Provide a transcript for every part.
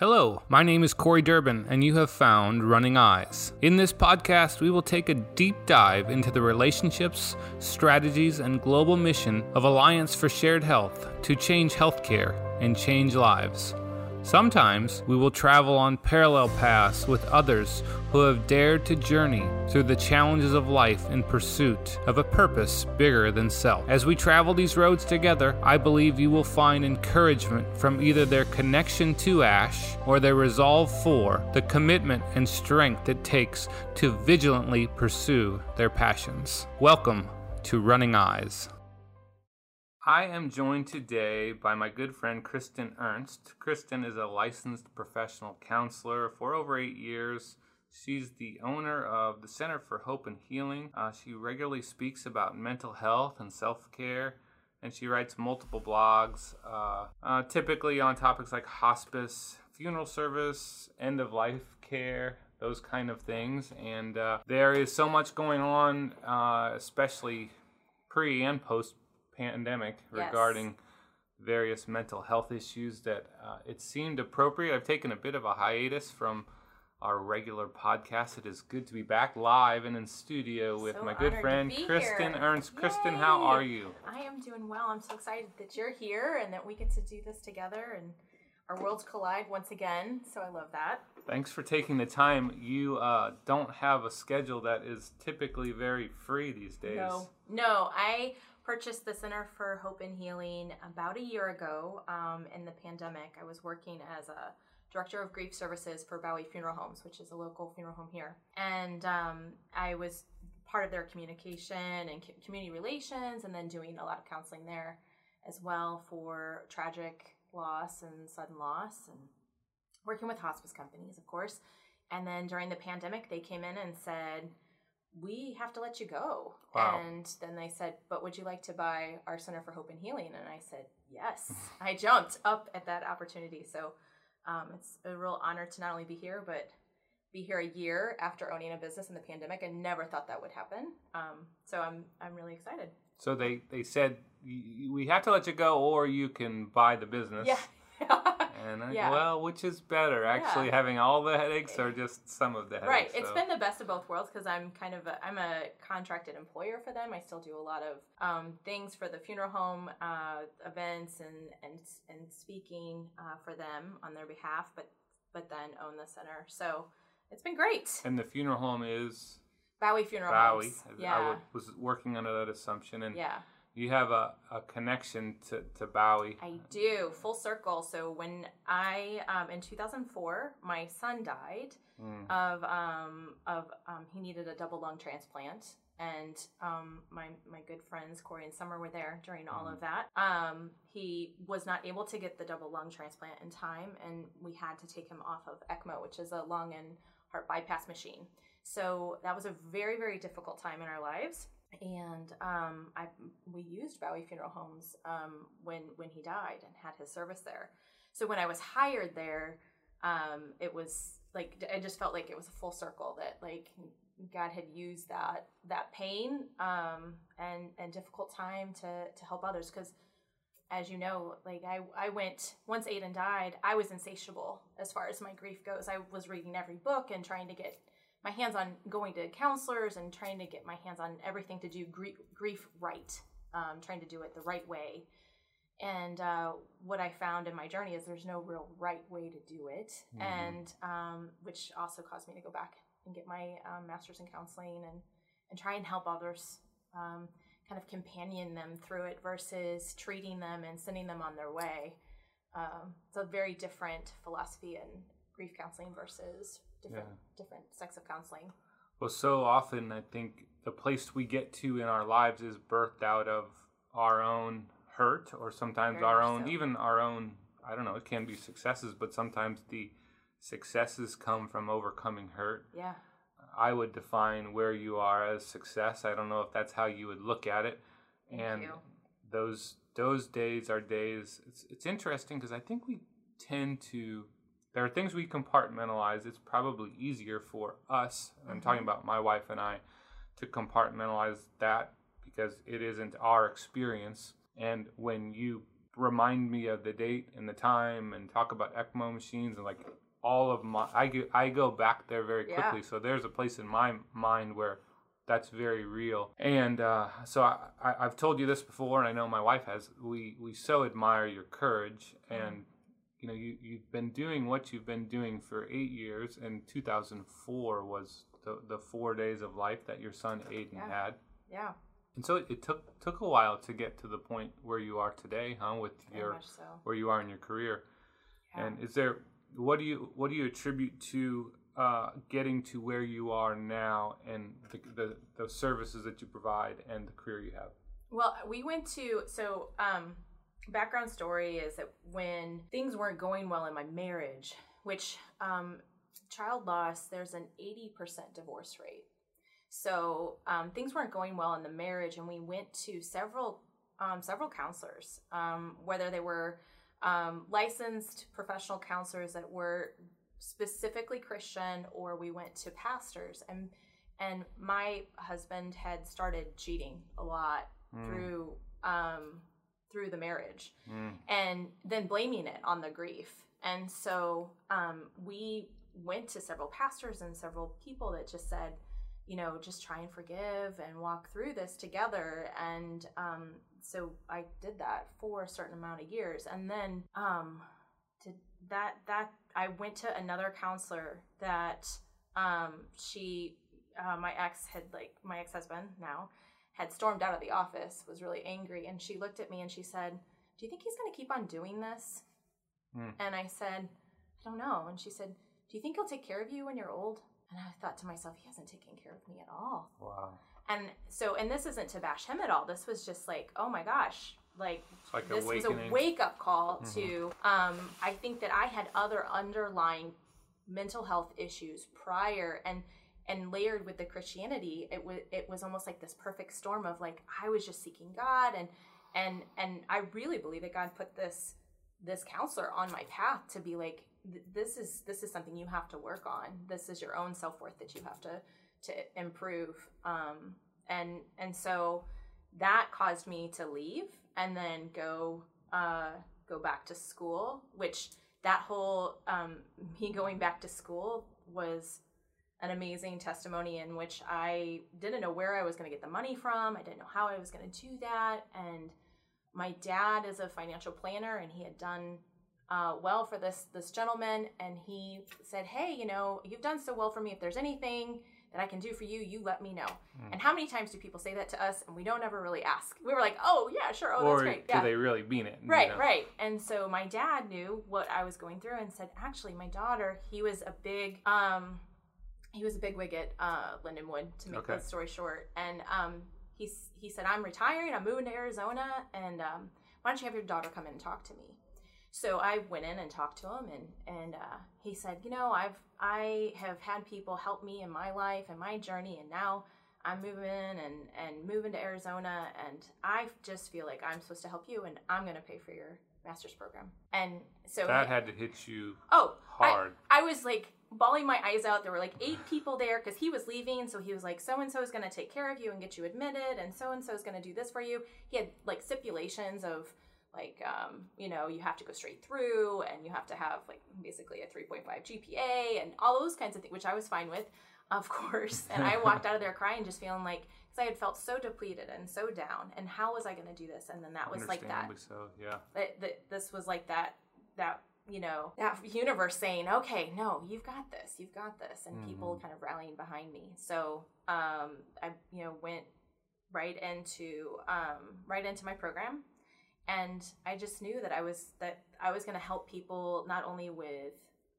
Hello, my name is Corey Durbin, and you have found Running Eyes. In this podcast, we will take a deep dive into the relationships, strategies, and global mission of Alliance for Shared Health to change healthcare and change lives. Sometimes we will travel on parallel paths with others who have dared to journey through the challenges of life in pursuit of a purpose bigger than self. As we travel these roads together, I believe you will find encouragement from either their connection to ASH or their resolve for the commitment and strength it takes to vigilantly pursue their passions. Welcome to Running Eyes. I am joined today by my good friend Kristen Ernst. Kristen is a licensed professional counselor for over eight years. She's the owner of the Center for Hope and Healing. Uh, she regularly speaks about mental health and self care, and she writes multiple blogs, uh, uh, typically on topics like hospice, funeral service, end of life care, those kind of things. And uh, there is so much going on, uh, especially pre and post pandemic Yes. regarding various mental health issues that uh, it seemed appropriate. I've taken a bit of a hiatus from our regular podcast. It is good to be back live and in studio with So my good friend Kristen here. Ernst. Kristen, how are you? I am doing well. I'm so excited that you're here and that we get to do this together and our worlds collide once again. So I love that. Thanks for taking the time. You uh, don't have a schedule that is typically very free these days. No, no. I purchased the Center for Hope and Healing about a year ago um, in the pandemic. I was working as a director of grief services for Baue Funeral Homes, which is a local funeral home here. And um, I was part of their communication and community relations, and then doing a lot of counseling there as well for tragic loss and sudden loss, and working with hospice companies, of course. And then during the pandemic, they came in and said, we have to let you go. Wow. And then they said, but would you like to buy our Center for Hope and Healing? And I said, yes. I jumped up at that opportunity. So um, it's a real honor to not only be here, but be here a year after owning a business in the pandemic. I never thought that would happen. Um, so I'm I'm really excited. So they, they said, "Y- we have to let you go or you can buy the business. Yeah. And I, Yeah. well, which is better, actually, Yeah. having all the headaches or just some of the headaches? right. It's so- been the best of both worlds because I'm kind of a, I'm a contracted employer for them. I still do a lot of um, things for the funeral home uh, events and and and speaking uh, for them on their behalf, but but then own the center. So it's been great. And the funeral home is Baue Funeral Baue. Homes. Yeah. would- was working under that assumption. And yeah. You have a, a connection to, to Baue. I do full circle. So when I um, in 2004, my son died Mm. of um, of um, he needed a double lung transplant, and um, my my good friends Corey and Summer were there during all of that. Um, he was not able to get the double lung transplant in time, and we had to take him off of ECMO, which is a lung and heart bypass machine. So that was a very very difficult time in our lives and um, I we used Baue Funeral Homes um, when when he died and had his service there. So when I was hired there, um, it was like I just felt like it was a full circle that like God had used that that pain um, and and difficult time to to help others because as you know like I I went once Aiden died I was insatiable as far as my grief goes I was reading every book and trying to get my hands on going to counselors and trying to get my hands on everything to do grief, grief right, um, trying to do it the right way. And uh, what I found in my journey is there's no real right way to do it, Mhm. and um, which also caused me to go back and get my um, master's in counseling and and try and help others, um, kind of companion them through it versus treating them and sending them on their way. Um, it's a very different philosophy in grief counseling versus different different sects of counseling. Well, so often I think the place we get to in our lives is birthed out of our own hurt or sometimes Very our own, so. even our own, I don't know, it can be successes, but sometimes the successes come from overcoming hurt. Yeah. I would define where you are as success. I don't know if that's how you would look at it. Thank and you. those those days are days. It's it's interesting because I think we tend to. There are things we compartmentalize. It's probably easier for us. I'm talking Mhm. about my wife and I to compartmentalize that because it isn't our experience. And when you remind me of the date and the time and talk about ECMO machines and like all of my I go, I go back there very Yeah. quickly. So there's a place in my mind where that's very real. And uh, so I, I, I've told you this before, and I know my wife has. We we so admire your courage, and you know you you've been doing what you've been doing for eight years. And 2004 was the the four days of life that your son Aiden Yeah. had. Yeah, And so it, it took took a while to get to the point where you are today, huh? With very your so. where you are in your career. Yeah. And is there what do you what do you attribute to uh, getting to where you are now and the, the the services that you provide and the career you have? Well, we went to so um background story is that when things weren't going well in my marriage, which um child loss, there's an 80% divorce rate. So um, things weren't going well in the marriage, and we went to several um, several counselors, um, whether they were um, licensed professional counselors that were specifically Christian, or we went to pastors. and And my husband had started cheating a lot Mm, through um, through the marriage mm, and then blaming it on the grief. And so um, we went to several pastors and several people that just said, you know, just try and forgive and walk through this together. And um, so I did that for a certain amount of years, and then um, to that that I went to another counselor that um, she uh, my ex had like my ex husband now had stormed out of the office, was really angry, and she looked at me and she said, "Do you think he's going to keep on doing this?" Hmm. And I said, "I don't know." And she said, "Do you think he'll take care of you when you're old?" And I thought to myself, "He hasn't taken care of me at all." wow. And so, and this isn't to bash him at all. This was just like, oh my gosh, like like this was a wake up call to. Um, I think that I had other underlying mental health issues prior, and and layered with the Christianity, it was it was almost like this perfect storm of like I was just seeking God, and and and I really believe that God put this this counselor on my path to be like this is this is something you have to work on. This is your own self worth that you have to to improve. Um, and and so that caused me to leave and then go uh, go back to school. Which that whole um, me going back to school was an amazing testimony in which I didn't know where I was going to get the money from. I didn't know how I was going to do that. And my dad is a financial planner, and he had done uh, well for this this gentleman. And he said, "Hey, you know, you've done so well for me. If there's anything that I can do for you, you let me know." Mm. And how many times do people say that to us, and we don't ever really ask? We were like, "Oh yeah, sure. Oh, or that's great. do they really mean it? you Right, know? right. And so my dad knew what I was going through and said, actually, my daughter, he was a big, um, he was a big wig at uh, Lindenwood, to make Okay. the story short. And um, he's, he said, I'm retiring, I'm moving to Arizona, and um, why don't you have your daughter come in and talk to me? So I went in and talked to him, and and uh, he said, you know, I've I have had people help me in my life and my journey, and now I'm moving and and moving to Arizona, and I just feel like I'm supposed to help you, and I'm going to pay for your master's program. And so That had to hit you oh I- hard. I was like bawling my eyes out. There were like eight people there because he was leaving. So he was like, so and so is going to take care of you and get you admitted, and so and so is going to do this for you. He had like stipulations of like, um, you know, you have to go straight through and you have to have like basically a 3.5 GPA and all those kinds of things, which I was fine with, of course. And I walked out of there crying, just feeling like, because I had felt so depleted and so down. And how was I going to do this? And then that was like that so, yeah. that, that this was like that that you know that universe saying okay no you've got this you've got this and people kind of rallying behind me. So um i you know went right into um right into my program and i just knew that i was that i was going to help people not only with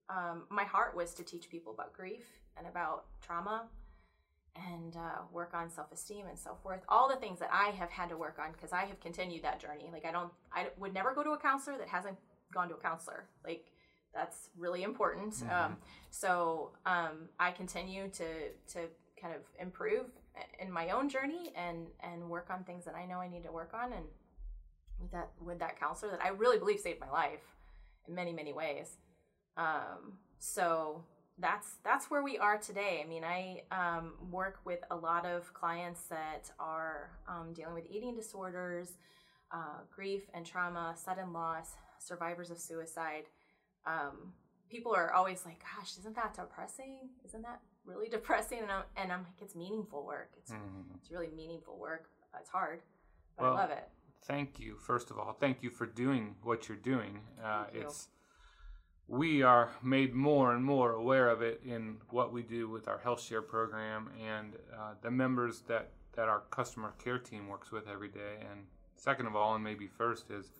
um, my heart was to teach people about grief and about trauma and uh, work on self-esteem and self-worth all the things that i have had to work on because i have continued that journey like i don't i would never go to a counselor that hasn't gone to a counselor. Like that's really important. Um, so um, i continue to to kind of improve in my own journey and and work on things that i know i need to work on. And with that with that counselor that i really believe saved my life in many many ways. Um, so that's that's where we are today. I mean, I um, work with a lot of clients that are um, dealing with eating disorders, uh, grief and trauma, sudden loss, survivors of suicide. Um, people are always like, "Gosh, isn't that depressing? Isn't that really depressing?" And I'm, and I'm like, "It's meaningful work. It's Mhm. it's really meaningful work. It's hard, but Well, I love it." Thank you, first of all. Thank you for doing what you're doing. Uh, you. It's we are made more and more aware of it in what we do with our health share program and uh, the members that that our customer care team works with every day. And second of all, and maybe first is,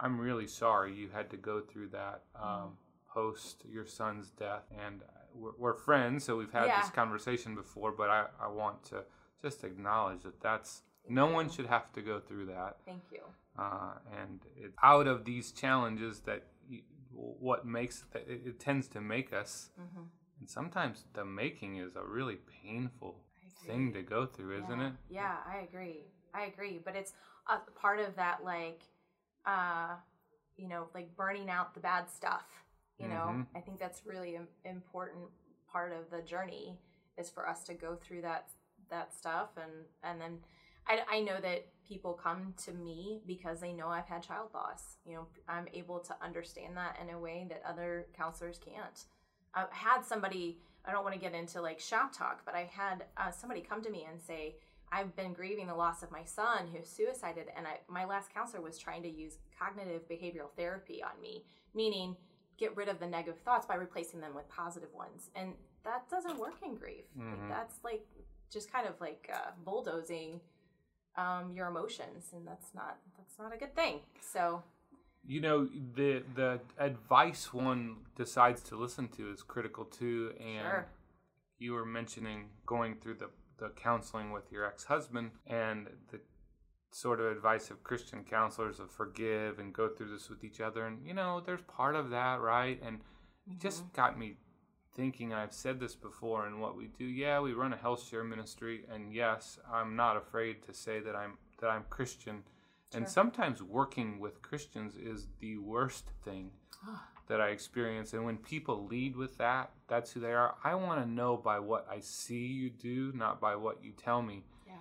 I'm really sorry you had to go through that um, post your son's death. And we're, we're friends, so we've had Yeah. this conversation before. But I, I want to just acknowledge that that's no one should have to go through that Thank you. uh, and it, out of these challenges that you, what makes it, it tends to make us hmm and sometimes the making is a really painful thing to go through isn't it Yeah, I agree. I agree. But it's a part of that, like, uh, you know, like burning out the bad stuff. You know, Mhm. I think that's really an important part of the journey is for us to go through that that stuff, and and then I, I know that people come to me because they know I've had child loss. You know, I'm able to understand that in a way that other counselors can't. I had somebody, I don't want to get into like shop talk, but I had uh, somebody come to me and say, I've been grieving the loss of my son who suicided, and I, my last counselor was trying to use cognitive behavioral therapy on me, meaning get rid of the negative thoughts by replacing them with positive ones. And that doesn't work in grief. Mhm. Like, that's like just kind of like uh, bulldozing um, your emotions, and that's not that's not a good thing. So you know the the advice one decides to listen to is critical too and Sure. you were mentioning going through the the counseling with your ex-husband and the sort of advice of Christian counselors of forgive and go through this with each other. And you know there's part of that right? And it just mm-hmm. got me thinking I've said this before and what we do. Yeah we run a health share ministry and yes I'm not afraid to say that I'm that I'm Christian. And sometimes working with Christians is the worst thing ah. that I experience. And when people lead with that, that's who they are. I want to know by what I see you do, not by what you tell me. yeah,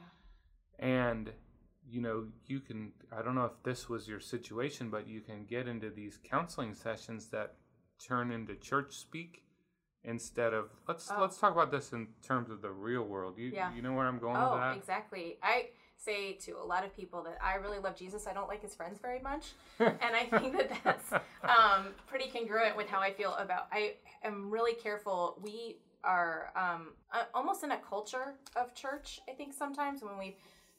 And, you know, you can, I don't know if this was your situation, but you can get into these counseling sessions that turn into church speak instead of let's Oh. let's talk about this in terms of the real world. You Yeah. you know where I'm going oh, with that? exactly. I say to a lot of people that I really love Jesus. I don't like his friends very much, and I think that that's um, pretty congruent with how I feel about. I am really careful. We are um, almost in a culture of church. I think sometimes when we've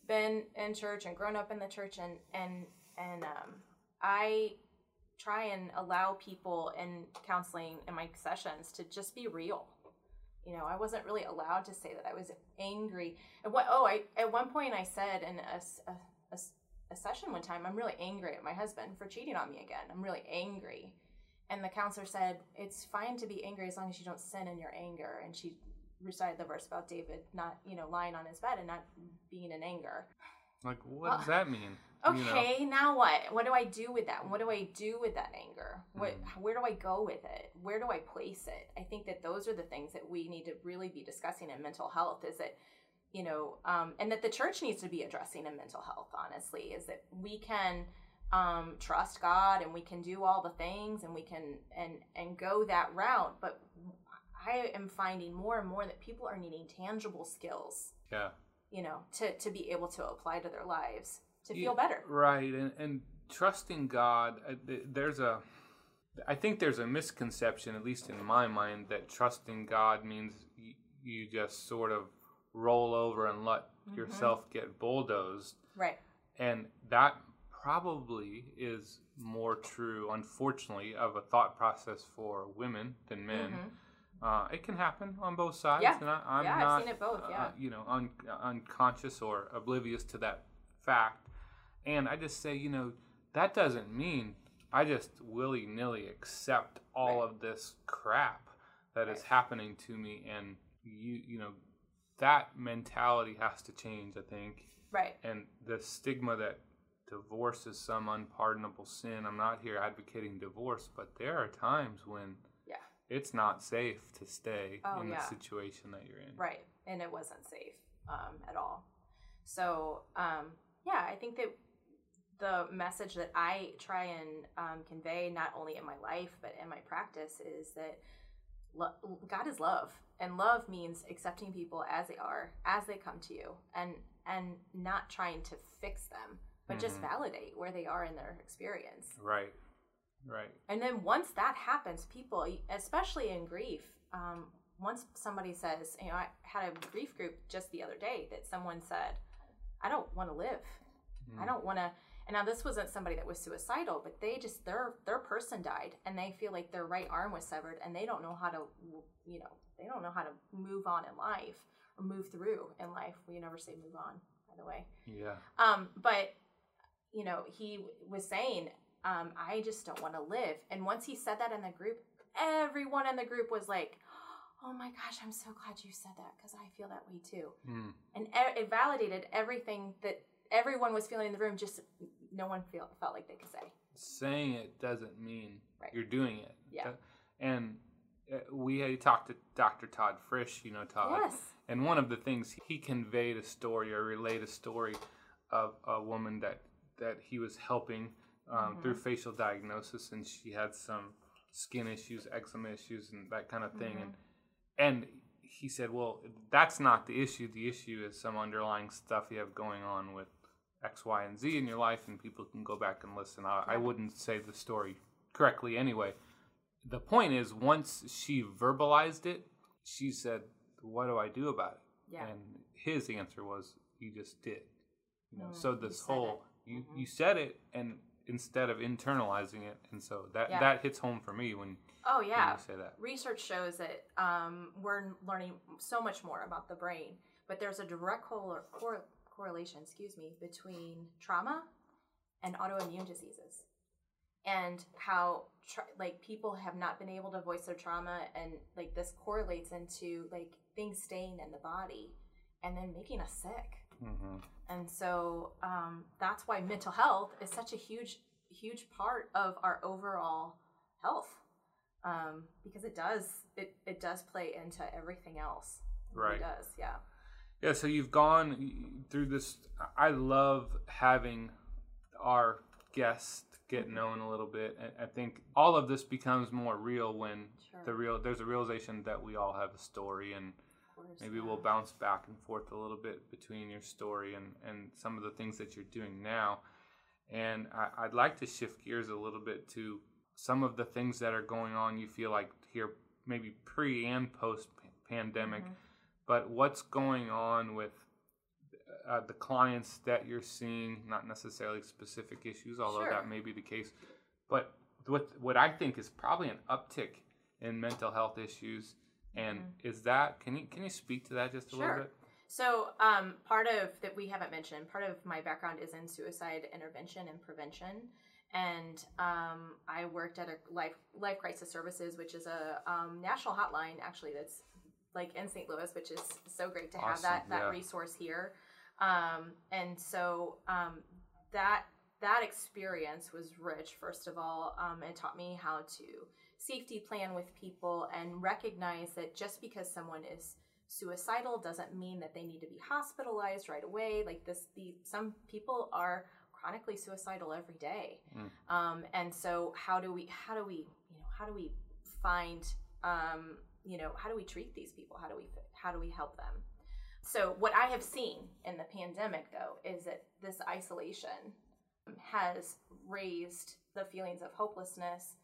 been in church and grown up in the church, and and and um, I try and allow people in counseling in my sessions to just be real. You know, I wasn't really allowed to say that I was angry. And what? Oh, I at one point I said in a session one time, I'm really angry at my husband for cheating on me again. I'm really angry. And the counselor said, It's fine to be angry as long as you don't sin in your anger. And she recited the verse about David not, you know, lying on his bed and not being in anger. Like what Well, does that mean? You know? Okay, now what? What do I do with that? What do I do with that anger? What where do I go with it? Where do I place it? I think that those are the things that we need to really be discussing in mental health is that you know, um, and that the church needs to be addressing in mental health, honestly, is that we can um, trust God and we can do all the things and we can and and go that route. But I am finding more and more that people are needing tangible skills, Yeah. you know, to to be able to apply to their lives to Yeah, feel better. Right, and and trusting God, uh, there's a, I think there's a misconception, at least in my mind, that trusting God means y- you just sort of roll over and let Mm-hmm. yourself get bulldozed, Right. and that probably is more true, unfortunately, of a thought process for women than men. Mhm. Uh, it can happen on both sides, Yeah. and I, I'm Yeah, I've not, seen it both, uh, you know, un, unconscious or oblivious to that fact. And I just say, you know, that doesn't mean I just willy nilly accept all Right. of this crap that is Right. happening to me, and you, you know, that mentality has to change. I think, Right. and the stigma that divorce is some unpardonable sin. I'm not here advocating divorce, but there are times when Yeah. it's not safe to stay Oh, in the situation that you're in. Right. And it wasn't safe um, at all. So, um, yeah, I think that the message that I try and um, convey, not only in my life but in my practice, is that lo- God is love, and love means accepting people as they are, as they come to you, and and not trying to fix them, but just Mhm. validate where they are in their experience. Right. Right. And then once that happens, people, especially in grief, um, once somebody says, you know, I had a grief group just the other day that someone said, I don't want to live. I Mm. don't want to. And now this wasn't somebody that was suicidal, but they just their their person died, and they feel like their right arm was severed, and they don't know how to, you know, they don't know how to move on in life or move through in life. We never say move on, by the way. Yeah. Um, but you know, he was saying, um, I just don't want to live. And once he said that in the group, everyone in the group was like, Oh my gosh, I'm so glad you said that because I feel that way too. Mm. And it validated everything that everyone was feeling in the room. Just no one feel, felt like they could say. Saying it doesn't mean Right. you're doing it. Yeah. And uh, we had talked to Dr. Todd Frisch, you know Todd. Yes. And one of the things he conveyed a story or relayed a story of a woman that that he was helping um, Mhm. through facial diagnosis, and she had some skin issues, eczema issues, and that kind of thing. And and he said, well, that's not the issue. The issue is some underlying stuff you have going on with X, Y, and Z in your life, and people can go back and listen. I, I wouldn't say the story correctly anyway. The point is, once she verbalized it, she said, "What do I do about it?" Yeah. And his answer was, "You just did." You know, Mm, so this whole it. you Mhm. you said it, and instead of internalizing it, and so that Yeah. that hits home for me when, Oh yeah. you say that. research shows that um, we're learning so much more about the brain, but there's a direct cor- cor- correlation, excuse me, between trauma and autoimmune diseases, and how tra- like people have not been able to voice their trauma, and like this correlates into like things staying in the body, and then making us sick. hmm And so um, that's why mental health is such a huge, huge part of our overall health, um, because it does it, it does play into everything else. Right. It does, yeah. Yeah, so you've gone through this. I love having our guests get Mhm. known a little bit. I I think all of this becomes more real when Sure. the real there's a realization that we all have a story, and maybe we'll bounce back and forth a little bit between your story and and some of the things that you're doing now. And I, I'd like to shift gears a little bit to some of the things that are going on. You feel like here, maybe pre and post pandemic Mhm. but what's going on with uh, the clients that you're seeing not necessarily specific issues although Sure. that may be the case but what what i think is probably an uptick in mental health issues and is that can you can you speak to that just a little Mm-hmm. Sure. bit So, um, part of that we haven't mentioned, part of my background is in suicide intervention and prevention. And um, I worked at a life life crisis services, which is a um, national hotline actually that's like in St. Louis, which is so great to have that Awesome, that yeah. resource here. Um, and so um, that that experience was rich. First of all, um, it taught me how to safety plan with people and recognize that just because someone is suicidal doesn't mean that they need to be hospitalized right away. Like this, the some people are chronically suicidal every day, Mm. um, and so how do we how do we you know how do we find um, you know how do we treat these people? How do we how do we help them? So what I have seen in the pandemic though is that this isolation has raised the feelings of hopelessness,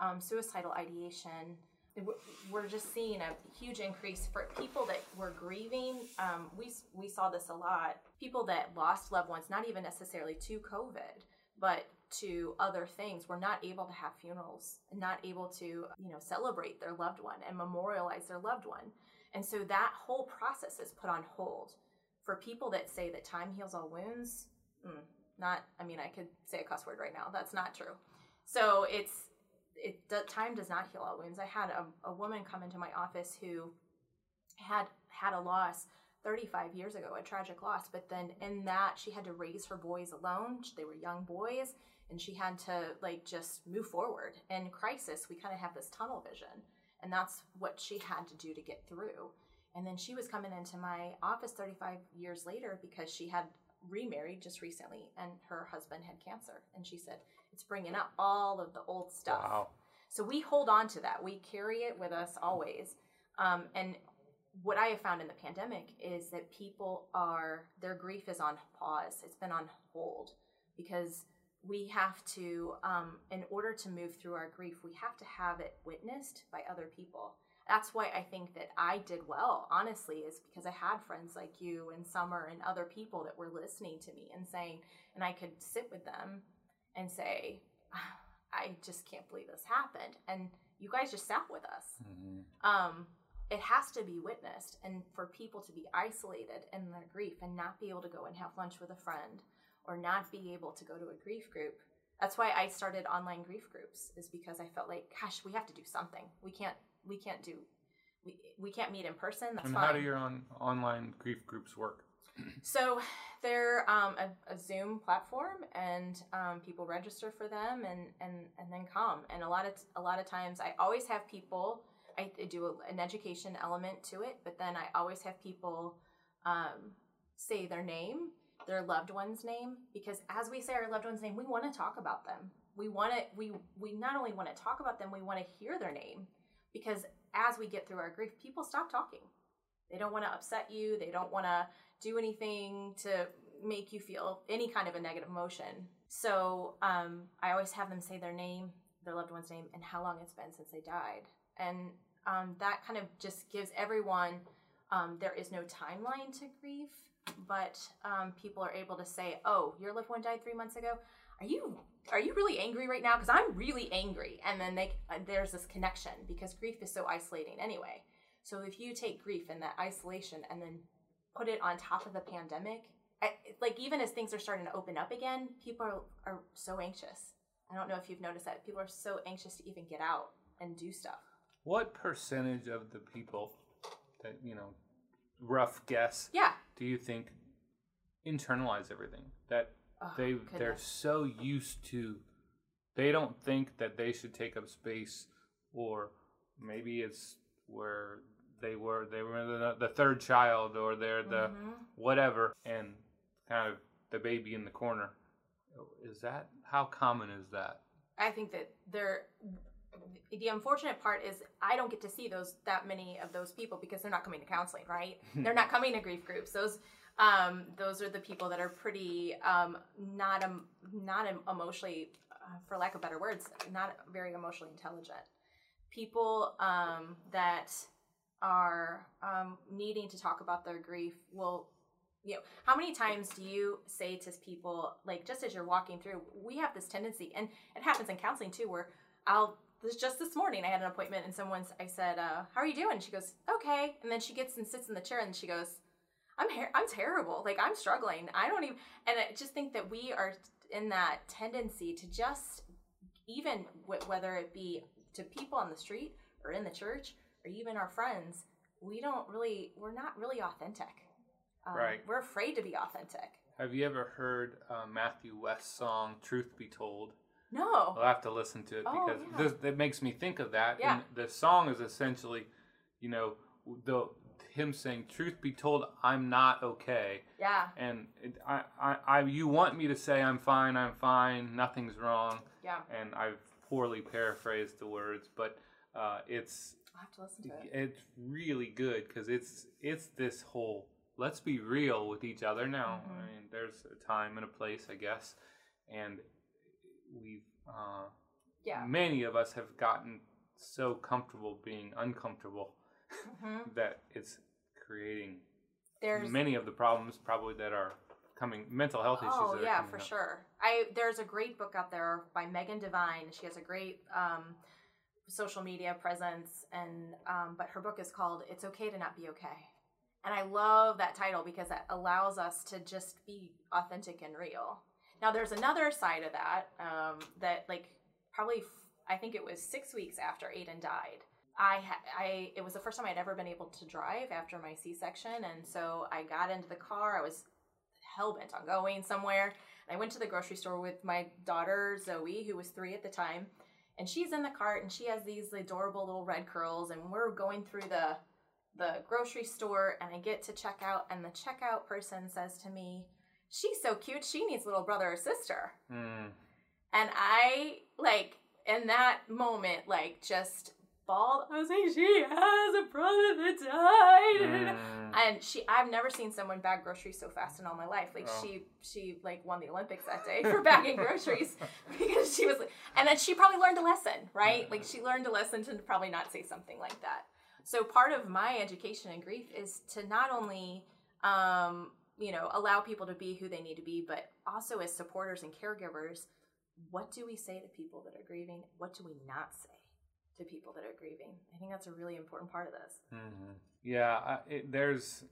um, suicidal ideation. We're- just seeing a huge increase for people that were grieving. Um, we we saw this a lot. People that lost loved ones, not even necessarily to COVID, but to other things, were not able to have funerals, not able to you know celebrate their loved one and memorialize their loved one. And so that whole process is put on hold. For people that say that time heals all wounds, mm, not. I mean, I could say a cuss word right now. That's not true. So it's it time does not heal all wounds. I had a, a woman come into my office who had had a loss 35 years ago, a tragic loss, but then in that she had to raise her boys alone. They were young boys and she had to like just move forward. In crisis, we kind of have this tunnel vision, and that's what she had to do to get through. And then she was coming into my office 35 years later because she had remarried just recently, and her husband had cancer, and she said it's bringing up all of the old stuff. Wow. So we hold on to that. We carry it with us always. Um, and what I have found in the pandemic is that people are their grief is on pause. It's been on hold because we have to, um, in order to move through our grief, we have to have it witnessed by other people. That's why I think that I did well, honestly, is because I had friends like you and Summer and other people that were listening to me and saying, and I could sit with them and say, I just can't believe this happened. And you guys just sat with us. Mm-hmm. Um, it has to be witnessed and for people to be isolated in their grief and not be able to go and have lunch with a friend or not be able to go to a grief group that's why i started online grief groups is because i felt like gosh we have to do something we can't we can't do we, we can't meet in person that's and fine how do your on, online grief groups work? So they're um, a, a Zoom platform, and um, people register for them, and, and and then come. And a lot of a lot of times, I always have people. I do a, an education element to it, but then I always have people um, say their name, their loved one's name, because as we say our loved one's name, we want to talk about them. We want to we we not only want to talk about them, we want to hear their name, because as we get through our grief, people stop talking. They don't want to upset you. They don't want to do anything to make you feel any kind of a negative emotion. So um, I always have them say their name, their loved one's name, and how long it's been since they died. And um, that kind of just gives everyone um, there is no timeline to grief, but um, people are able to say, "Oh, your loved one died three months ago. Are you are you really angry right now? Because I'm really angry." And then they uh, there's this connection because grief is so isolating anyway. So if you take grief and that isolation and then put it on top of the pandemic, I, like even as things are starting to open up again, people are, are so anxious. I don't know if you've noticed that. People are so anxious to even get out and do stuff. What percentage of the people that, you know, rough guess, Yeah. do you think internalize everything? That Oh, they they're so used to they don't think that they should take up space or maybe it's where they were they were the, the third child or they're the Mhm. whatever and kind of the baby in the corner is that how common is that I think that they're the unfortunate part is I don't get to see those that many of those people because they're not coming to counseling, right? they're not coming to grief groups. Those um, those are the people that are pretty um, not um, not emotionally, uh, for lack of better words, not very emotionally intelligent. People um, that are um, needing to talk about their grief will you know how many times do you say to people like just as you're walking through we have this tendency and it happens in counseling too where i'll this just this morning i had an appointment and someone's i said uh, how are you doing? She goes okay. And then she gets and sits in the chair and she goes i'm her- i'm terrible. Like i'm struggling. I don't even and i just think that we are in that tendency to just even w- whether it be to people on the street or in the church or even our friends we don't really we're not really authentic um, Right. we're afraid to be authentic have you ever heard uh, matthew west's song truth be told no I'll have to listen to it Oh, because yeah. this, that makes me think of that. Yeah. And the song is essentially, you know, the him saying, "Truth be told, I'm not okay," yeah and it, I, I, I, you want me to say I'm fine, I'm fine, nothing's wrong, yeah and I've poorly paraphrased the words, but uh, it's i'll have to listen to it it's really good because it's it's this whole let's be real with each other now. Mhm. I mean, there's a time and a place, I guess, and we've uh, yeah many of us have gotten so comfortable being uncomfortable hmm that it's creating there's many of the problems probably that are coming mental health issues. Oh yeah, for up. sure. I there's a great book out there by Megan Devine. She has a great um, social media presence, and um, but her book is called "It's Okay to Not Be Okay," and I love that title because that allows us to just be authentic and real. Now there's another side of that um, that like probably I think it was six weeks after Aiden died. I, ha- I it was the first time I'd ever been able to drive after my C-section, and so I got into the car. I was hell bent on going somewhere. And I went to the grocery store with my daughter Zoe, who was three at the time, and she's in the cart and she has these adorable little red curls. And we're going through the the grocery store, and I get to checkout and the checkout person says to me, she's so cute. She needs a little brother or sister. Mm. And I like in that moment, like just bawled. I was like, she has a brother that died. Mm. And she, I've never seen someone bag groceries so fast in all my life. Like Oh. she, she like won the Olympics that day for bagging groceries because she was, and then she probably learned a lesson, right? Like she learned a lesson to probably not say something like that. So part of my education in grief is to not only, um, you know, allow people to be who they need to be, but also as supporters and caregivers, what do we say to people that are grieving? What do we not say to people that are grieving? I think that's a really important part of this. Mhm. Yeah, I, it, there's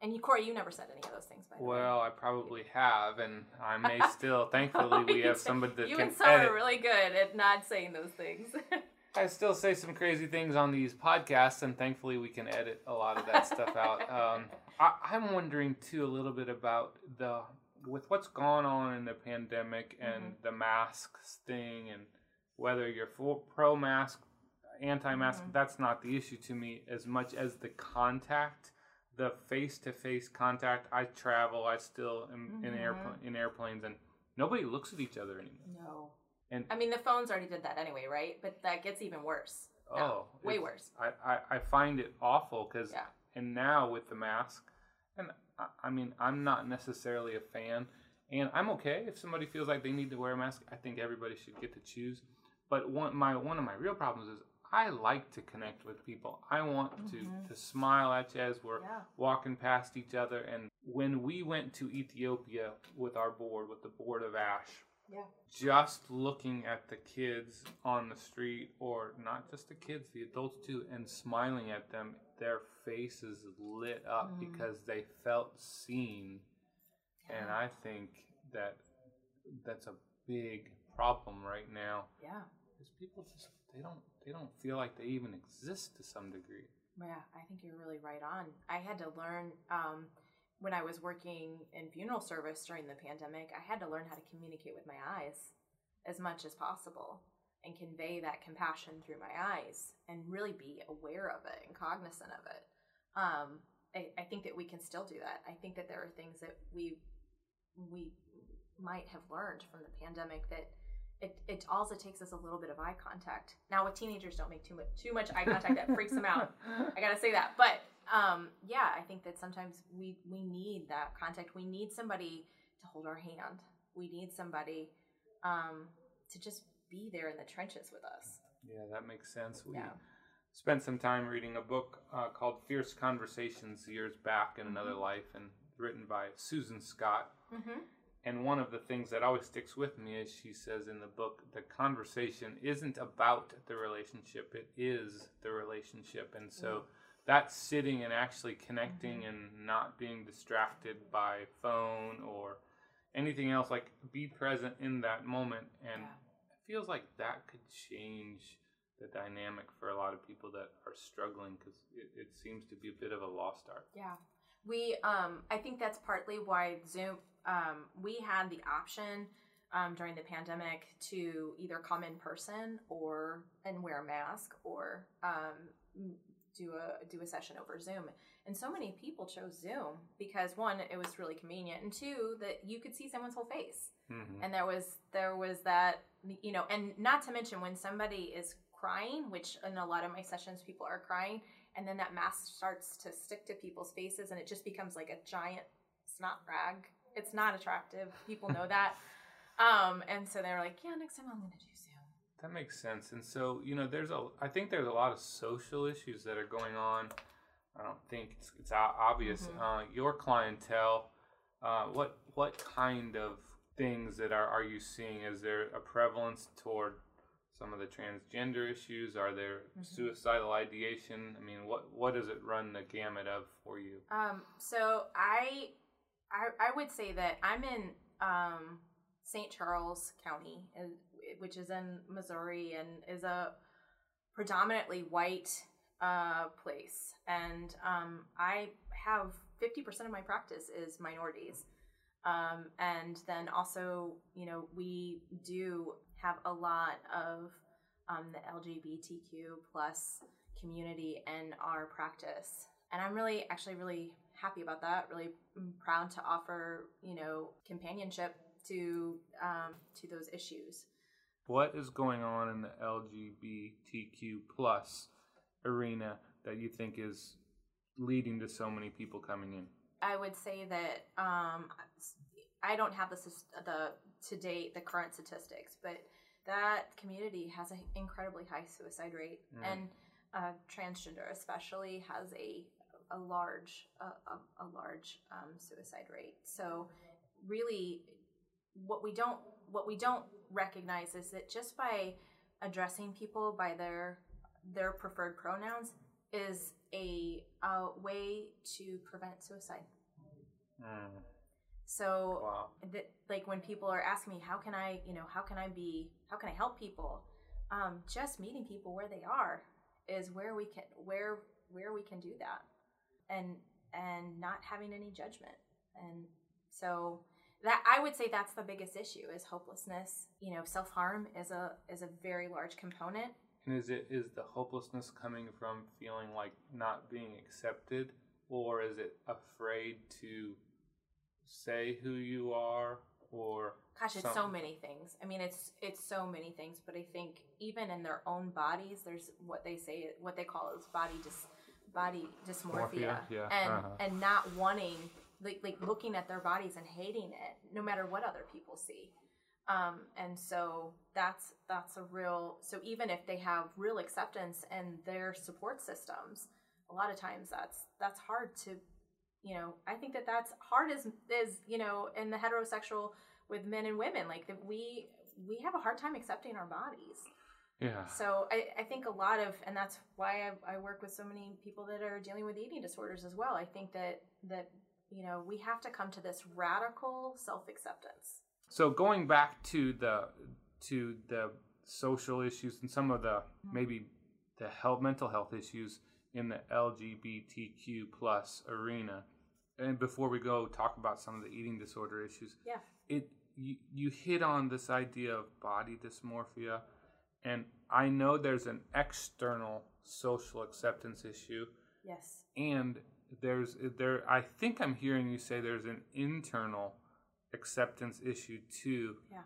And you, Corey, you never said any of those things, by the way. well, I probably have, and I may still. Thankfully, we have somebody that you can and Summer edit. are really good at not saying those things. I still say some crazy things on these podcasts, and thankfully we can edit a lot of that stuff out. Um, I, I'm wondering too a little bit about the with what's gone on in the pandemic and Mhm. the masks thing, and whether you're full pro mask, anti mask. Mhm. That's not the issue to me as much as the contact, the face to face contact. I travel. I still am in Mhm. airplane in airplanes, and nobody looks at each other anymore. no. And I mean, the phones already did that anyway, right? But that gets even worse. now. oh, way worse. I, I, I find it awful because Yeah. and now with the mask and I, I mean i'm not necessarily a fan and i'm okay if somebody feels like they need to wear a mask i think everybody should get to choose but one my one of my real problems is i like to connect with people i want Mhm. to to smile at you as we're Yeah. walking past each other and when we went to ethiopia with our board with the board of ash Yeah. just looking at the kids on the street or not just the kids the adults too and smiling at them their faces lit up Mhm. because they felt seen and i think that that's a big problem right now Yeah. Is people just they don't they don't feel like they even exist to some degree Yeah, I think you're really right on. I had to learn um, when I was working in funeral service during the pandemic, I had to learn how to communicate with my eyes as much as possible and convey that compassion through my eyes and really be aware of it and cognizant of it. Um, I, I think that we can still do that. I think that there are things that we we might have learned from the pandemic that it, it also takes us a little bit of eye contact. Now with teenagers don't make too much too much eye contact that freaks them out. I gotta say that. But um, yeah, I think that sometimes we we need that contact. We need somebody to hold our hand. We need somebody um, to just be there in the trenches with us. yeah that makes sense we Yeah. spent some time reading a book uh, called fierce conversations years back in another Mhm. life and written by susan scott Mm-hmm. And one of the things that always sticks with me is she says in the book, the conversation isn't about the relationship, it is the relationship. And so that's sitting and actually connecting mm-hmm. and not being distracted by phone or anything else. Like be present in that moment. And Yeah. it feels like that could change the dynamic for a lot of people that are struggling because it, it seems to be a bit of a lost art. Yeah. We um I think that's partly why Zoom um we had the option um during the pandemic to either come in person or and wear a mask or um do a do a session over Zoom. And so many people chose Zoom because one it was really convenient and two that you could see someone's whole face. Mm-hmm. and there was there was that you know and not to mention when somebody is crying which in a lot of my sessions people are crying and then that mask starts to stick to people's faces and it just becomes like a giant snot rag it's not attractive people know that um and so they're like yeah next time i'm gonna do zoom That makes sense. And so, you know, there's a, I think there's a lot of social issues that are going on. I don't think it's, it's obvious. Mhm. Uh, your clientele, uh, what what kind of things that are, are you seeing? Is there a prevalence toward some of the transgender issues? Are there Mhm. suicidal ideation? I mean, what what does it run the gamut of for you? Um, so I, I, I would say that I'm in um, St. Charles County, which is in Missouri, and is a predominantly white uh, place, and um, I have fifty percent of my practice is minorities, um, and then also, you know, we do have a lot of um, the LGBTQ plus community in our practice and i'm really actually really happy about that. Really proud to offer, you know, companionship to um, to those issues. What is going on in the LGBTQ plus arena that you think is leading to so many people coming in? I would say that um, I don't have the the to date the current statistics, but that community has an incredibly high suicide rate, mm. and uh, transgender especially has a a large a, a, large um, suicide rate. So really, what we don't what we don't recognize is that just by addressing people by their their preferred pronouns is a, a way to prevent suicide. Mm. So, wow. that, like when people are asking me, how can I, you know, how can I be, how can I help people? Um, just meeting people where they are is where we can, where where we can do that, and and not having any judgment. And so that I would say that's the biggest issue is hopelessness. You know, self harm is a is a very large component. And is it is the hopelessness coming from feeling like not being accepted, or is it afraid to say who you are or gosh it's something. so many things i mean it's it's so many things but i think even in their own bodies there's what they say what they call is body dis body dysmorphia yeah. and uh-huh. and not wanting like like looking at their bodies and hating it no matter what other people see um, and so that's that's a real so even if they have real acceptance and their support systems a lot of times that's that's hard to you know i think that that's hard as is you know in the heterosexual with men and women like that we we have a hard time accepting our bodies. Yeah. So i, I think a lot of and that's why I, I work with so many people that are dealing with eating disorders as well. I think that that you know we have to come to this radical self-acceptance. So going back to the to the social issues and some of the mm-hmm. maybe the health mental health issues in the LGBTQ plus arena. And before we go talk about some of the eating disorder issues, yeah, it you, you hit on this idea of body dysmorphia, and I know there's an external social acceptance issue. Yes. And there's there I think I'm hearing you say there's an internal acceptance issue too. Yeah.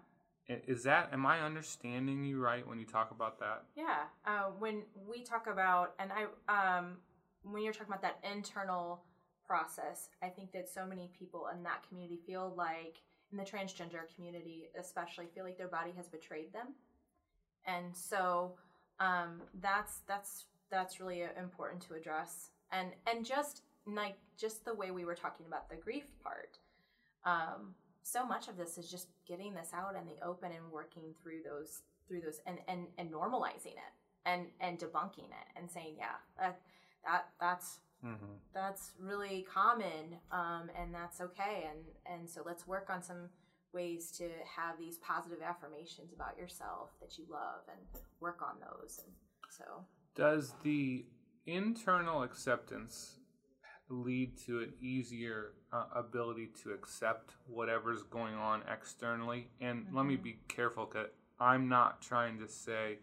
Is that am I understanding you right when you talk about that? Yeah. Uh, when we talk about and I um, when you're talking about that internal process, I think that so many people in that community feel like in the transgender community especially feel like their body has betrayed them. And so um, that's that's that's really uh, important to address. And and just like just the way we were talking about the grief part. Um, so much of this is just getting this out in the open and working through those through those and and, and normalizing it and and debunking it and saying yeah that that that's mm-hmm. that's really common um, and that's okay and and so let's work on some ways to have these positive affirmations about yourself that you love and work on those and so does the internal acceptance lead to an easier uh, ability to accept whatever's going on externally. And mm-hmm. let me mm-hmm. be careful because I'm not trying to say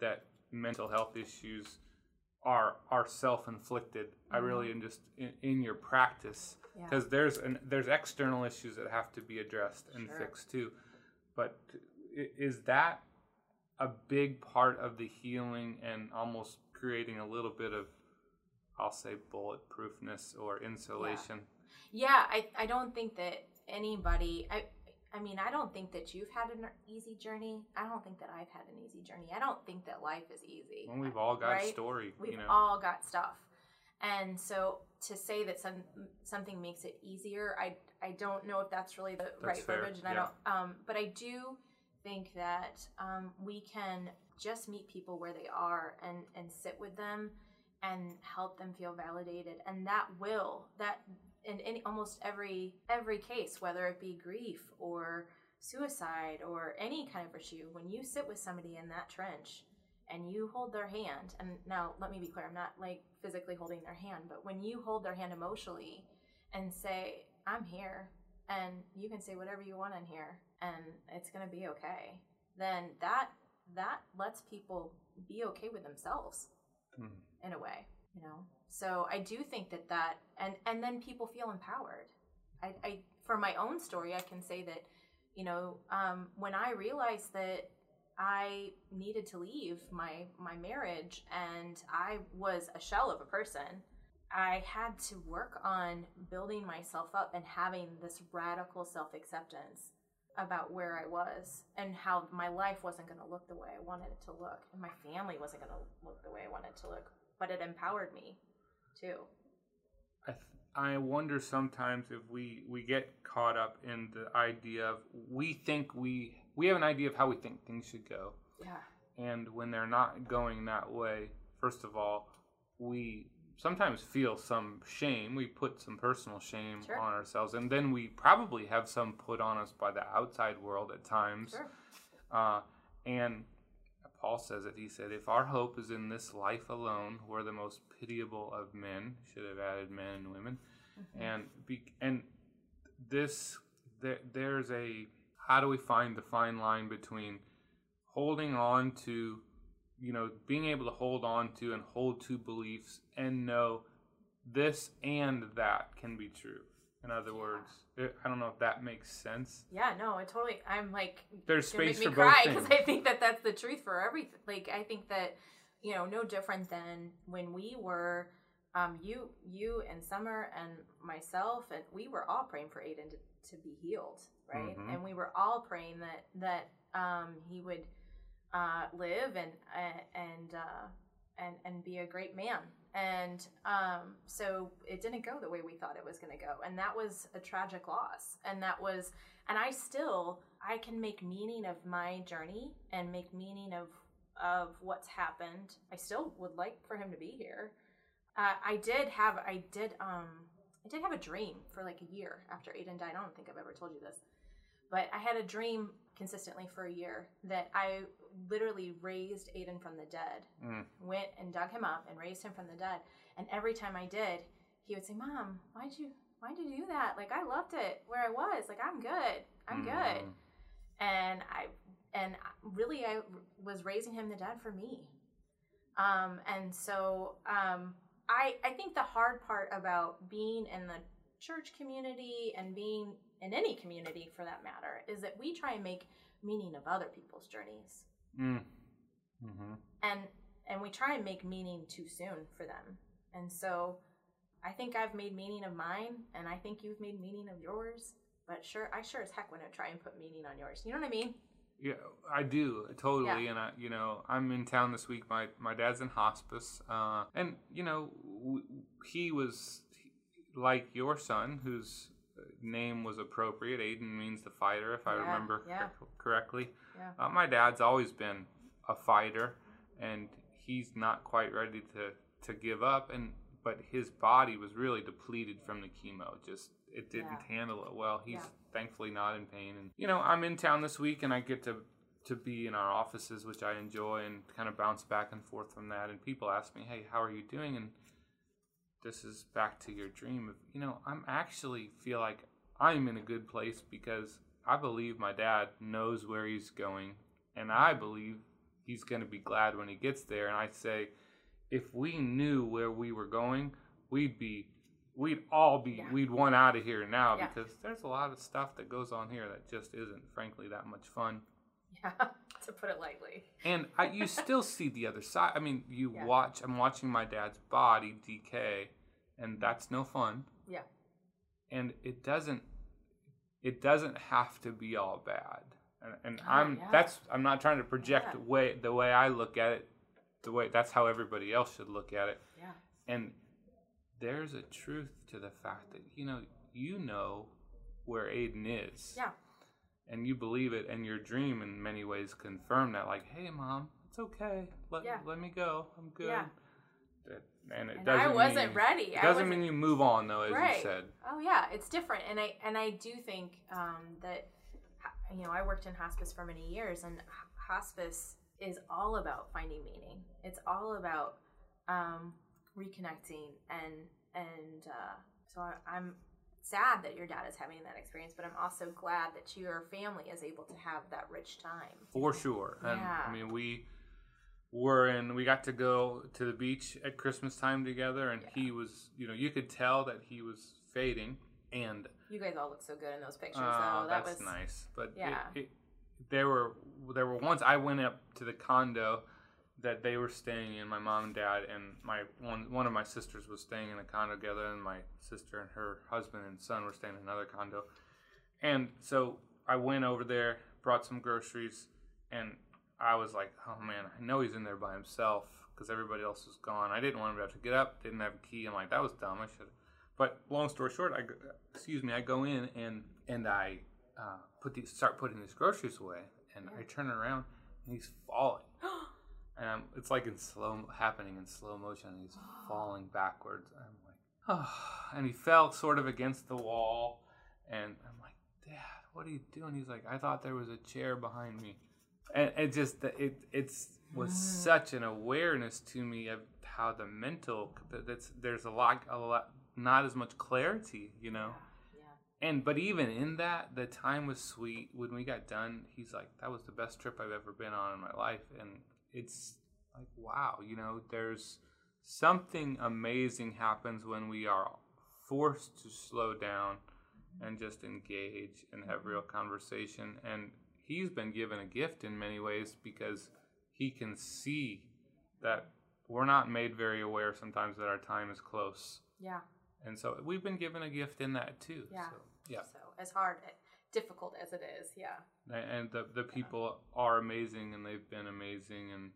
that mental health issues are are self-inflicted. Mm-hmm. I really am just in, in your practice because yeah. there's an there's external issues that have to be addressed and sure. fixed too. But is that a big part of the healing and almost creating a little bit of I'll say bulletproofness or insulation. Yeah, yeah I, I don't think that anybody, I, I mean, I don't think that you've had an easy journey. I don't think that I've had an easy journey. I don't think that life is easy. Well, we've all got right? story. We've you know? all got stuff. And so to say that some something makes it easier, I I don't know if that's really the that's right fair. verbiage. And yeah. I don't. Um, but I do think that um, we can just meet people where they are and and sit with them and help them feel validated. And that will that in any almost every every case whether it be grief or suicide or any kind of issue when you sit with somebody in that trench and you hold their hand and now let me be clear i'm not like physically holding their hand but when you hold their hand emotionally and say i'm here and you can say whatever you want in here and it's going to be okay then that that lets people be okay with themselves. Mm in a way, you know. So I do think that that and and then people feel empowered. I, I for my own story, I can say that you know um, when I realized that I needed to leave my my marriage and I was a shell of a person. I had to work on building myself up and having this radical self-acceptance about where I was and how my life wasn't going to look the way I wanted it to look and my family wasn't going to look the way I wanted it to look, but it empowered me too. I th- I wonder sometimes if we we get caught up in the idea of we think we we have an idea of how we think things should go. Yeah. And when they're not going that way, first of all, we sometimes feel some shame. We put some personal shame Sure. on ourselves, and then we probably have some put on us by the outside world at times. Sure. Uh, and Paul says it. He said, "If our hope is in this life alone, we're the most pitiable of men." Should have added men and women, mm-hmm. and be, and this there, there's a how do we find the fine line between holding on to you know being able to hold on to and hold to beliefs and know this and that can be true in other Yeah. words it, i don't know if that makes sense Yeah, no, I totally. I'm like, there's space make me for cry because I think that that's the truth for everything. Like, I think that you know, no different than when we were, um, you, you and Summer and myself, and we were all praying for Aiden to, to be healed, right? Mhm. And we were all praying that that um, he would uh, live and uh, and uh, and and be a great man. And um, so it didn't go the way we thought it was going to go, and that was a tragic loss. And that was, and I still, I can make meaning of my journey and make meaning of of what's happened. I still would like for him to be here. Uh, I did have, I did, um, I did have a dream for like a year after Aiden died. I don't think I've ever told you this, but I had a dream consistently for a year that I literally raised Aiden from the dead Mm. went and dug him up and raised him from the dead. And every time I did, he would say, "Mom, why'd you why'd you do that? Like I loved it where I was. Like I'm good. I'm good." Mm. And I and really I was raising him the dead for me. Um and so um I I think the hard part about being in the church community and being in any community for that matter is that we try and make meaning of other people's journeys Mm. Mhm. and and we try and make meaning too soon for them and so i think i've made meaning of mine and i think you've made meaning of yours but sure i sure as heck want to try and put meaning on yours you know what i mean Yeah, I do totally, Yeah. and I, you know, I'm in town this week. My my dad's in hospice, uh, and you know, w- he was like your son, whose name was appropriate. Aiden means the fighter, if I Yeah, remember yeah. cor- correctly. Yeah. Uh, my dad's always been a fighter, and he's not quite ready to to give up. And but his body was really depleted from the chemo. Just it didn't Yeah. handle it well. He's Yeah. thankfully not in pain. And you know, I'm in town this week, and I get to to be in our offices, which I enjoy, and kind of bounce back and forth from that. And people ask me, "Hey, how are you doing?" And this is back to your dream of you know i'm actually feel like i'm in a good place because i believe my dad knows where he's going and i believe he's going to be glad when he gets there and i say if we knew where we were going we'd be we'd all be Yeah. we'd want out of here now Yeah. because there's a lot of stuff that goes on here that just isn't frankly that much fun yeah to put it lightly and I, you still see the other side. I mean, you Yeah. watch. I'm watching my dad's body decay, and mm-hmm. that's no fun. yeah And it doesn't. It doesn't have to be all bad. And, and Oh, I'm. yeah. That's. I'm not trying to project Yeah. the way the way I look at it. The way that's how everybody else should look at it. yeah And there's a truth to the fact that you know you know where Aiden is yeah and you believe it and your dream in many ways confirm that like hey mom it's okay let, Yeah. let me go i'm good Yeah. That- and it And doesn't I wasn't mean, ready. it doesn't mean you move on though as Right. you said Oh yeah, it's different, and I and I do think um, that you know I worked in hospice for many years, and hospice is all about finding meaning. It's all about um, reconnecting, and and uh, so I, I'm sad that your dad is having that experience, but I'm also glad that your family is able to have that rich time. for sure and Yeah. i mean we were in. We got to go to the beach at Christmas time together, and he was, you know, you could tell that he was fading. And You guys all look so good in those pictures, uh, though. That that's was nice. But it- yeah. it, there were there were once I went up to the condo that they were staying in. My mom and dad and my one one of my sisters was staying in a condo together, and my sister and her husband and son were staying in another condo. And so I went over there, brought some groceries, and I was like, "Oh man, I know he's in there by himself because everybody else was gone." I didn't want him to have to get up, didn't have a key. I'm like, "That was dumb. I should." But long story short, I excuse me, I go in and and I uh, put these start putting these groceries away, and I turn around and he's falling. And I'm, it's like in slow happening in slow motion. and He's falling backwards. I'm like, oh, and he fell sort of against the wall, and I'm like, Dad, what are you doing? He's like, I thought there was a chair behind me, and it just it it's was mm. such an awareness to me of how the mental that's there's a lot a lot not as much clarity, you know. yeah. And but even in that, the time was sweet. When we got done, he's like, "That was the best trip I've ever been on in my life." And it's like, wow, you know, there's something amazing happens when we are forced to slow down mm-hmm. and just engage and have real conversation. And he's been given a gift in many ways because he can see that we're not made very aware sometimes that our time is close. Yeah. And so we've been given a gift in that too. Yeah. So, yeah. So as hard, difficult as it is, yeah. And the, the people are amazing and they've been amazing. And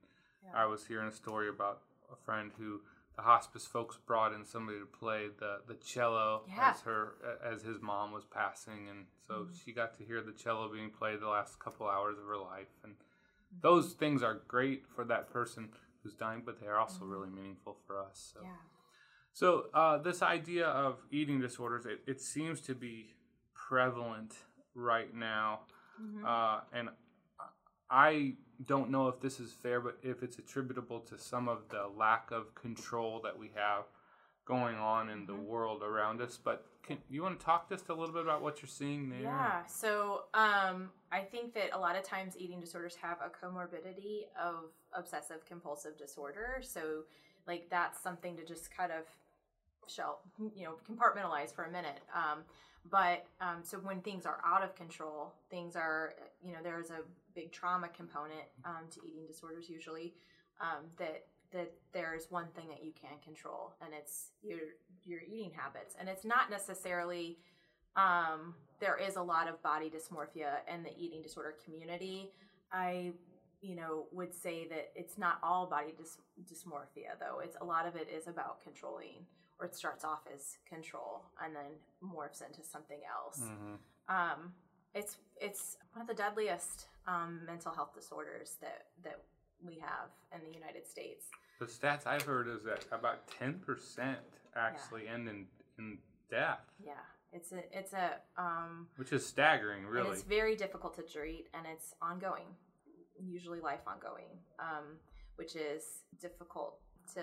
Yeah. I was hearing a story about a friend who the hospice folks brought in somebody to play the, the cello Yeah. as her as his mom was passing. And so Mm-hmm. she got to hear the cello being played the last couple hours of her life. And Mm-hmm. those things are great for that person who's dying, but they're also really meaningful for us. So. Mm-hmm. Yeah. So uh, this idea of eating disorders, it, it seems to be prevalent right now, Mm-hmm. uh, and I don't know if this is fair, but if it's attributable to some of the lack of control that we have going on in the Mm-hmm. world around us. But can you want to talk just a little bit about what you're seeing there? Yeah. So um, I think that a lot of times eating disorders have a comorbidity of obsessive compulsive disorder. So like that's something to just kind of shell, you know, compartmentalize for a minute. Um, but um, so when things are out of control, things are, you know, there's a big trauma component um, to eating disorders usually. Um, that that there's one thing that you can control, and it's your your eating habits, and it's not necessarily um, there is a lot of body dysmorphia in the eating disorder community. I, you know, would say that it's not all body dys- dysmorphia though. It's a lot of it is about controlling, or it starts off as control and then morphs into something else. Mhm. Um, it's it's one of the deadliest um, mental health disorders that that we have in the United States. The stats I've heard is that about ten percent actually end in, in death, Yeah, it's a it's a um, which is staggering, really. it's very difficult to treat, and it's ongoing, usually life ongoing, um, which is difficult to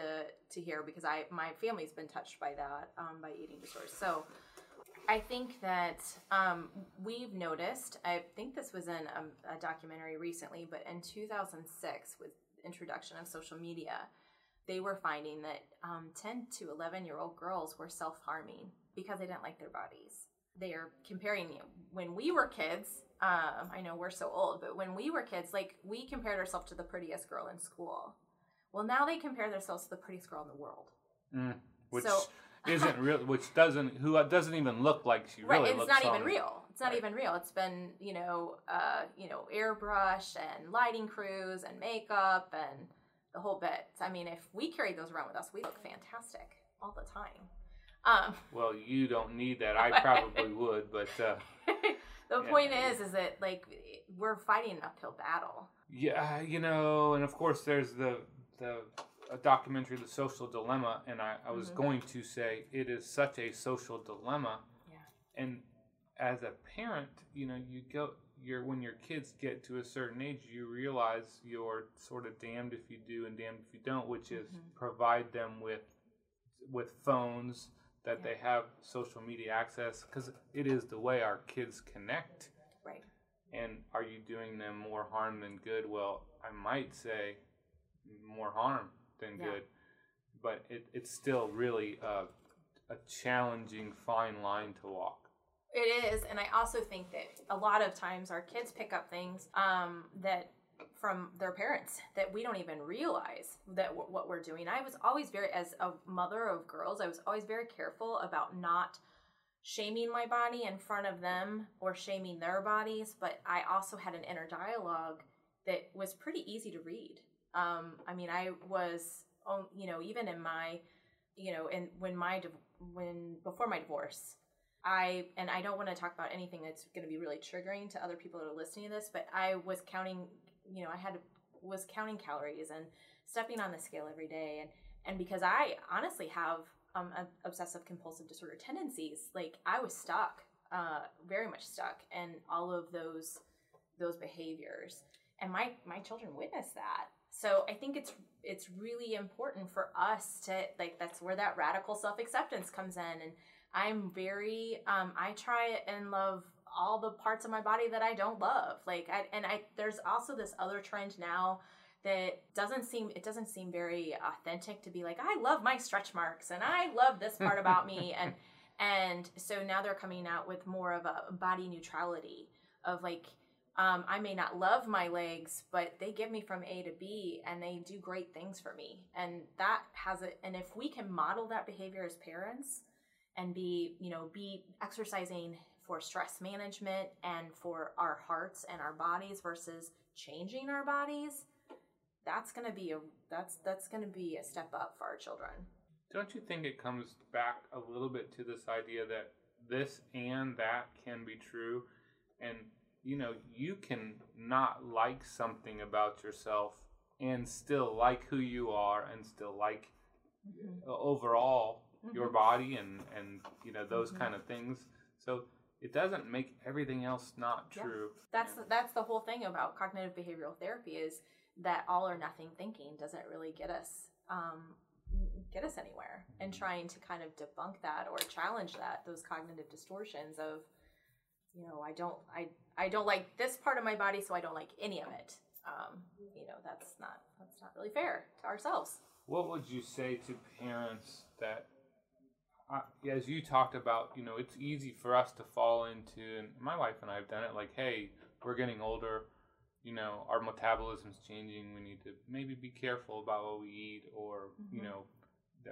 to hear because I my family's been touched by that um, by eating disorders. So I think that um, we've noticed. I think this was in a, a documentary recently, but in 2006, with introduction of social media, they were finding that um, 10 to 11 year old girls were self harming because they didn't like their bodies. They are comparing you. When we were kids, um, I know we're so old, but when we were kids, like we compared ourselves to the prettiest girl in school. Well, now they compare themselves to the prettiest girl in the world. Mm, which So- isn't real. Which doesn't who doesn't even look like she really right, it's not even real. It's not Right. even real. It's been you know, uh, you know, airbrush and lighting crews and makeup and the whole bit. I mean, if we carried those around with us, we look fantastic all the time. Um, Well, you don't need that. I probably would, but uh, the Yeah. point is, is that like we're fighting an uphill battle. yeah, you know, and of course there's the the a documentary, The Social Dilemma, and I, I was Mhm. going to say it is such a social dilemma, Yeah. and as a parent, you know, you go. You're, when your kids get to a certain age, you realize you're sort of damned if you do and damned if you don't, which is Mhm. provide them with with phones that Yeah. they have social media access because it is the way our kids connect. Right. And are you doing them more harm than good? Well, I might say more harm than Yeah. good. But it, it's still really a, a challenging fine line to walk. It is, and I also think that a lot of times our kids pick up things um, that from their parents that we don't even realize that w- what we're doing. I was always very, as a mother of girls, I was always very careful about not shaming my body in front of them or shaming their bodies. But I also had an inner dialogue that was pretty easy to read. Um, I mean, I was, um, you know, even in my, you know, in when my when before my divorce, I and I don't want to talk about anything that's going to be really triggering to other people that are listening to this, but I was counting, you know, I had was counting calories and stepping on the scale every day, and and because I honestly have um obsessive compulsive disorder tendencies, like I was stuck, uh, very much stuck in all of those those behaviors, and my my children witnessed that. So I think it's it's really important for us to like that's where that radical self acceptance comes in and I'm very um I try and love all the parts of my body that I don't love. Like I and I there's also this other trend now that doesn't seem it doesn't seem very authentic to be like I love my stretch marks and I love this part about me and and so now they're coming out with more of a body neutrality of like um, I may not love my legs, but they give me from A to B and they do great things for me. And that has it. And if we can model that behavior as parents and be, you know, be exercising for stress management and for our hearts and our bodies versus changing our bodies, that's going to be a, that's, that's going to be a step up for our children. Don't you think it comes back a little bit to this idea that this and that can be true? And, you know, you can not like something about yourself and still like who you are and still like uh, overall your Mhm. body and, and, you know, those Mhm. kind of things. So it doesn't make everything else not Yeah. true. That's And- that's the whole thing about cognitive behavioral therapy is that all or nothing thinking doesn't really get us um, get us anywhere. And trying to kind of debunk that or challenge that those cognitive distortions of you know I don't I I don't like this part of my body, so I don't like any of it. Um, you know that's not that's not really fair to ourselves. What would you say to parents that, uh, as you talked about, you know, it's easy for us to fall into, and my wife and I have done it, like, hey, we're getting older, you know, our metabolism's changing, we need to maybe be careful about what we eat, or, you Mhm. know,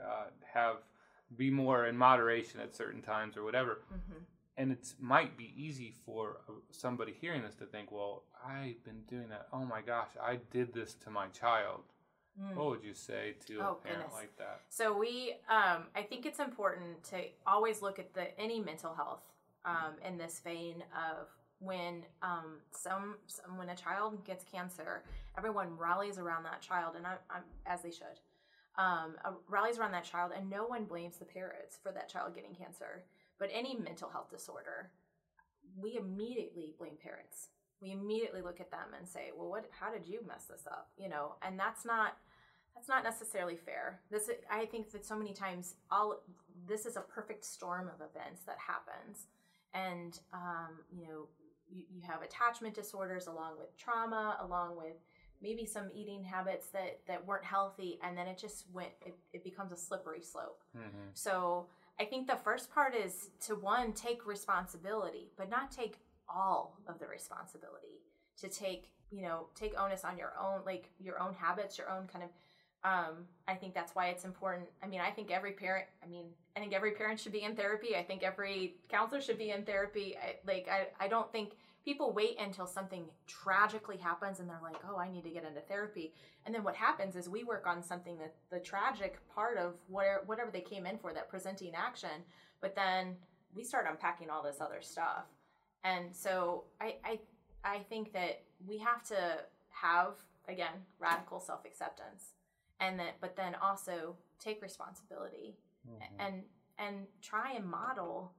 uh, have, be more in moderation at certain times or whatever. Mm-hmm. And it might be easy for uh, somebody hearing this to think, well, I've been doing that. Oh my gosh, I did this to my child. What would you say to a Oh, parent goodness. like that? So we, um, I think it's important to always look at the any mental health um, in this vein of when um, some, some when a child gets cancer, everyone rallies around that child, and I, I'm as they should. Um, rallies around that child, and no one blames the parents for that child getting cancer. But any mental health disorder, we immediately blame parents. We immediately look at them and say, "Well, what? How did you mess this up?" You know, and that's not that's not necessarily fair. This I think that so many times all this is a perfect storm of events that happens, and um, you know you, you have attachment disorders along with trauma, along with maybe some eating habits that that weren't healthy, and then it just went. It, it becomes a slippery slope. Mm-hmm. So I think the first part is to one take responsibility, but not take all of the responsibility. To take you know take onus on your own like your own habits, your own kind of. Um, I think that's why it's important. I mean, I think every parent. I mean, I think every parent should be in therapy. I think every counselor should be in therapy. I, like I, I don't think people wait until something tragically happens and they're like, oh, I need to get into therapy. And then what happens is we work on something that the tragic part of where whatever they came in for that presenting action, but then we start unpacking all this other stuff. And so I I I think that we have to have again radical self acceptance, and that but then also take responsibility Mm-hmm. and and try and model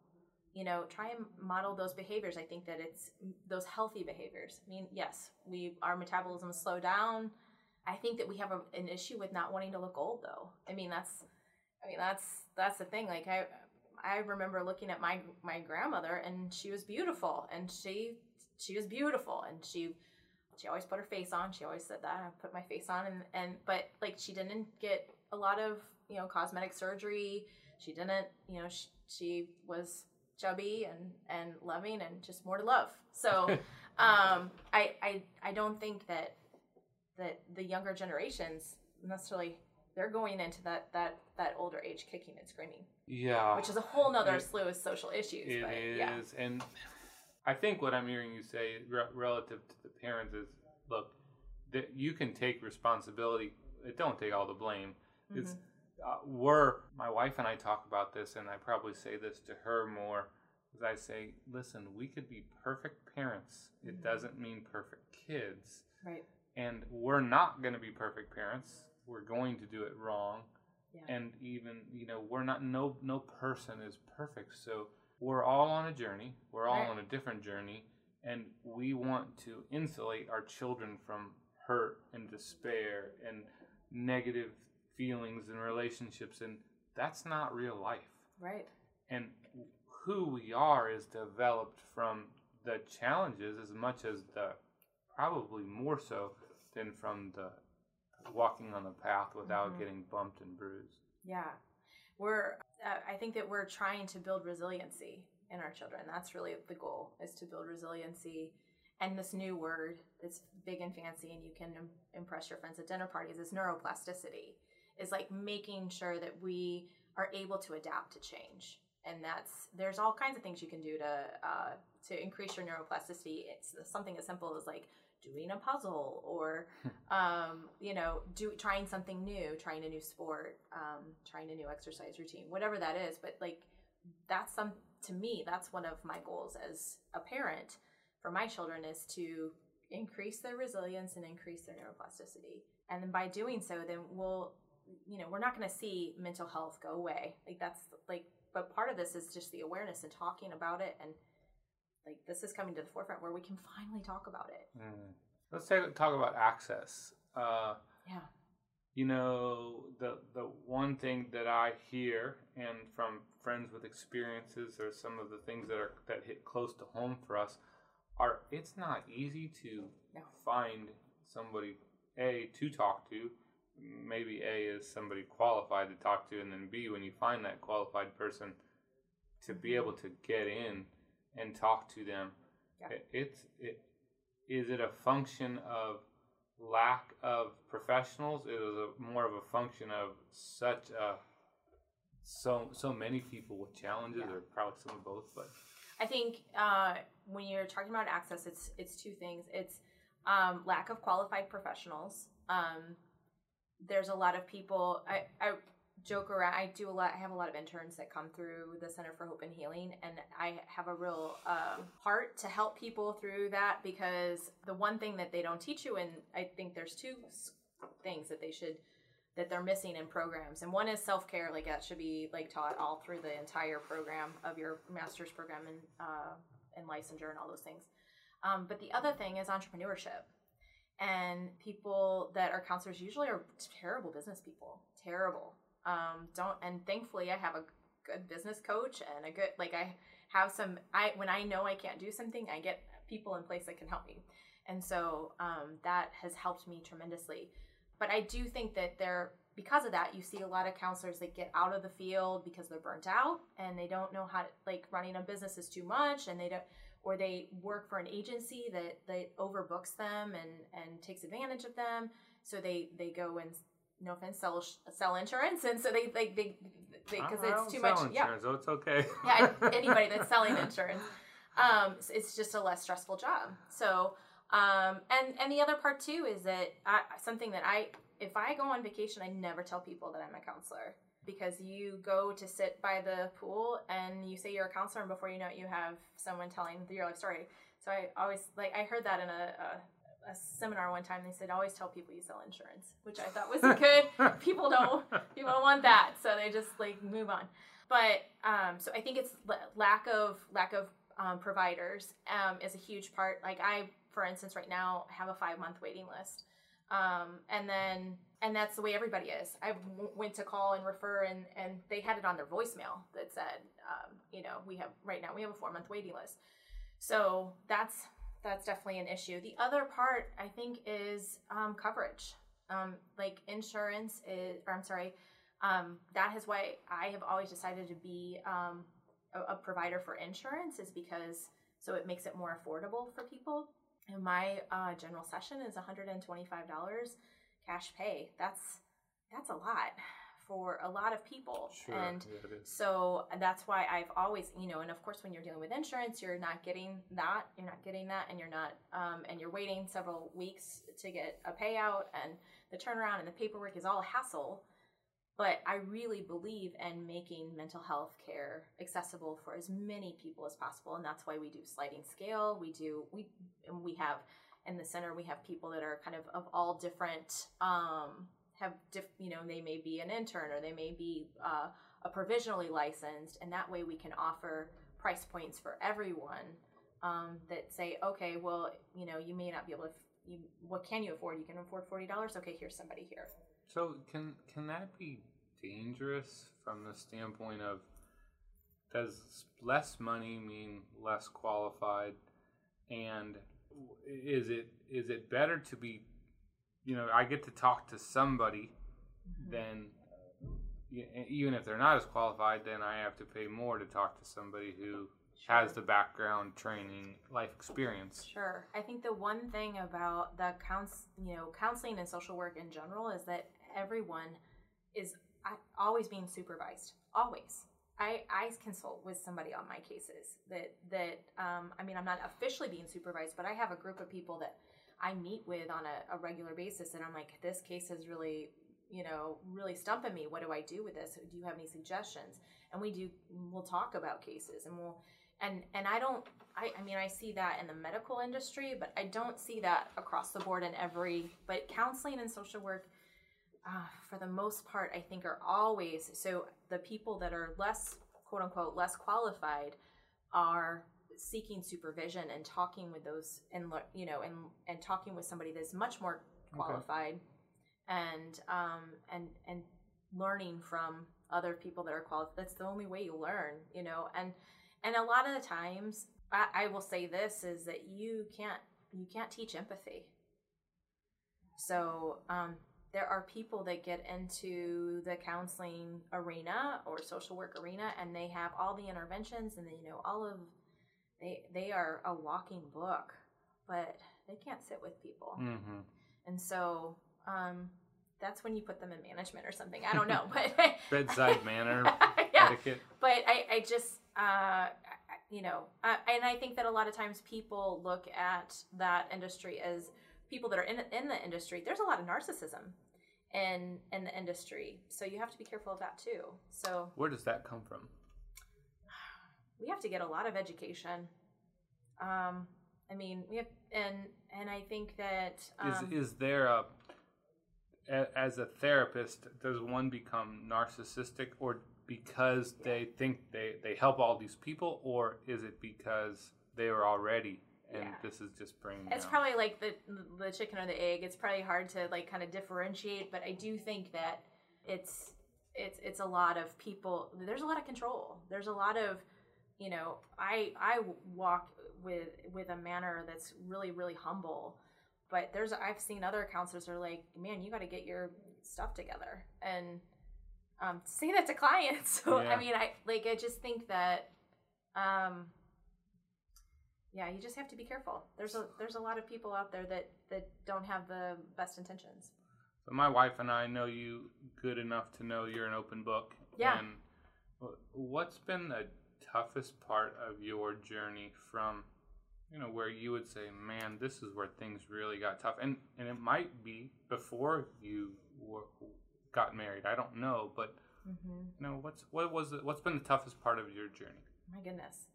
you know try and model those behaviors i think that it's mm, those healthy behaviors i mean yes we our metabolism slow down i think that we have a, an issue with not wanting to look old though i mean that's i mean that's that's the thing like i i remember looking at my my grandmother and she was beautiful and she she was beautiful and she she always put her face on. She always said that. I put my face on and and but like she didn't get a lot of, you know, cosmetic surgery. She didn't, you know, she, she was chubby and and loving and just more to love. So um I I I don't think that that the younger generations necessarily they're going into that that that older age kicking and screaming Yeah. which is a whole nother It- slew of social issues It but is, yeah and I think what I'm hearing you say re- relative to the parents is, look, that you can take responsibility. It don't take all the blame. It's Mm-hmm. Uh, we're my wife and I talk about this, and I probably say this to her more. As I say, listen, we could be perfect parents. It Mhm. doesn't mean perfect kids, right and we're not going to be perfect parents. We're going to do it wrong yeah and even you know we're not no no person is perfect so we're all on a journey we're all Right. on a different journey and we want to insulate our children from hurt and despair and negative feelings and relationships and that's not real life. Right. And who we are is developed from the challenges as much as the probably more so than from the walking on the path without Mhm. getting bumped and bruised. Yeah. We're uh, i think that we're trying to build resiliency in our children. That's really the goal is to build resiliency. And this new word that's big and fancy and you can impress your friends at dinner parties is neuroplasticity is like making sure that we are able to adapt to change. And that's there's all kinds of things you can do to uh, to increase your neuroplasticity. It's something as simple as like doing a puzzle or um, you know do trying something new trying a new sport um, trying a new exercise routine whatever that is. But like that's some to me that's one of my goals as a parent for my children is to increase their resilience and increase their neuroplasticity. And then by doing so then we'll you know we're not going to see mental health go away like that's like but part of this is just the awareness and talking about it and like this is coming to the forefront where we can finally talk about it Mm. let's take, talk about access uh, yeah you know the the one thing that I hear and from friends with experiences or some of the things that are that hit close to home for us are it's not easy to No. find somebody a to talk to maybe a is somebody qualified to talk to and then b when you find that qualified person to be able to get in and talk to them Yeah. it, it's it is it a function of lack of professionals it is a more of a function of such a so so many people with challenges Yeah. or probably some of both but I think uh, when you're talking about access, it's it's two things. It's um, lack of qualified professionals. Um, there's a lot of people. I, I joke around. I do a lot. I have a lot of interns that come through the Center for Hope and Healing, and I have a real um, heart to help people through that because the one thing that they don't teach you, and I think there's two things that they should that they're missing in programs and one is self-care like that should be like taught all through the entire program of your master's program and uh, and licensure and all those things um, but the other thing is entrepreneurship and people that are counselors usually are terrible business people terrible. Um, don't and thankfully i have a good business coach and a good like i have some i when i know i can't do something i get people in place that can help me. And so um, that has helped me tremendously. But I do think that there, because of that, you see a lot of counselors that get out of the field because they're burnt out and they don't know how to, like, running a business is too much and they don't, or they work for an agency that, that overbooks them and, and takes advantage of them. So they, they go and, no offense, sell, sell insurance. And so they, they, they, because it's too much. Yeah. insurance, so it's okay Yeah. Anybody that's selling insurance. Um, it's- it's just a less stressful job. So, um, and and the other part too is that I, something that I, if I go on vacation, I never tell people that I'm a counselor because you go to sit by the pool and you say you're a counselor, and before you know it, you have someone telling your life story. So I always like I heard that in a, a, a seminar one time. They said always tell people you sell insurance, which I thought was good. people don't people don't want that, so they just like move on. But um, so I think it's l- lack of lack of um, providers um, is a huge part. Like I, for instance, right now have a five month waiting list, um, and then and that's the way everybody is. I w- went to call and refer, and and they had it on their voicemail that said, um, you know, we have right now we have a four month waiting list. So that's that's definitely an issue. The other part I think is um, coverage. Um, like insurance is, or I'm sorry, um, that is why I have always decided to be um, a, a provider for insurance is because so it makes it more affordable for people. And my uh, general session is $125 cash pay. That's that's a lot for a lot of people. Sure, and yeah, so that's why I've always, you know, and of course when you're dealing with insurance, you're not getting that, you're not getting that, and you're not, um, and you're waiting several weeks to get a payout, and the turnaround and the paperwork is all a hassle. But I really believe in making mental health care accessible for as many people as possible, and that's why we do sliding scale. We do we and we have in the center we have people that are kind of of all different um, have diff, you know they may be an intern or they may be uh, a provisionally licensed, and that way we can offer price points for everyone um, that say, okay, well, you know, you may not be able to. You, what can you afford? You can afford forty dollars. Okay, here's somebody here. So can can that be dangerous from the standpoint of does less money mean less qualified and is it is it better to be you know I get to talk to somebody mm-hmm. than even if they're not as qualified then I have to pay more to talk to somebody who has the background training life experience Sure. I think the one thing about the counts, you know, counseling and social work in general is that everyone is always being supervised. Always. I, I consult with somebody on my cases that that um, I mean I'm not officially being supervised, but I have a group of people that I meet with on a, a regular basis, and I'm like, this case is really you know really stumping me. What do I do with this? Do you have any suggestions? And we do. We'll talk about cases, and we'll and and I don't I, I mean I see that in the medical industry, but I don't see that across the board in every but counseling and social work uh, for the most part I think are always so the people that are less quote unquote less qualified are seeking supervision and talking with those and you know and and talking with somebody that's much more qualified and um and and learning from other people that are qualified that's the only way you learn you know? And and a lot of the times I, I will say this is that you can't you can't teach empathy. So um, there are people that get into the counseling arena or social work arena and they have all the interventions and they you know all of they they are a walking book but they can't sit with people. Mm-hmm. and so um, that's when you put them in management or something. I don't know but bedside manner yeah. etiquette. But I, I just, uh, you know, uh, and I think that a lot of times people look at that industry as people that are in in the industry. There's a lot of narcissism in in the industry, so you have to be careful of that too. So where does that come from we have to get a lot of education. Um, I mean, we have, and and I think that um, is is there a a- as a therapist does one become narcissistic or because they think they they help all these people or is it because they were already and Yeah. this is just bringing It's probably like the the chicken or the egg. It's probably hard to like kind of differentiate, but I do think that it's it's it's a lot of people. There's a lot of control. There's a lot of you know. I I walk with with a manner that's really really humble, but there's I've seen other counselors are like, man, you got to get your stuff together and um, say that to clients. So Yeah. I mean, I like I just think that. Um, yeah, you just have to be careful. There's a there's a lot of people out there that that don't have the best intentions. So my wife and I know you good enough to know you're an open book. Yeah. And what's been the toughest part of your journey from, you know, where you would say, man, this is where things really got tough, and and it might be before you were, got married. I don't know, but Mm-hmm. you know, what's what was it, what's been the toughest part of your journey? My goodness.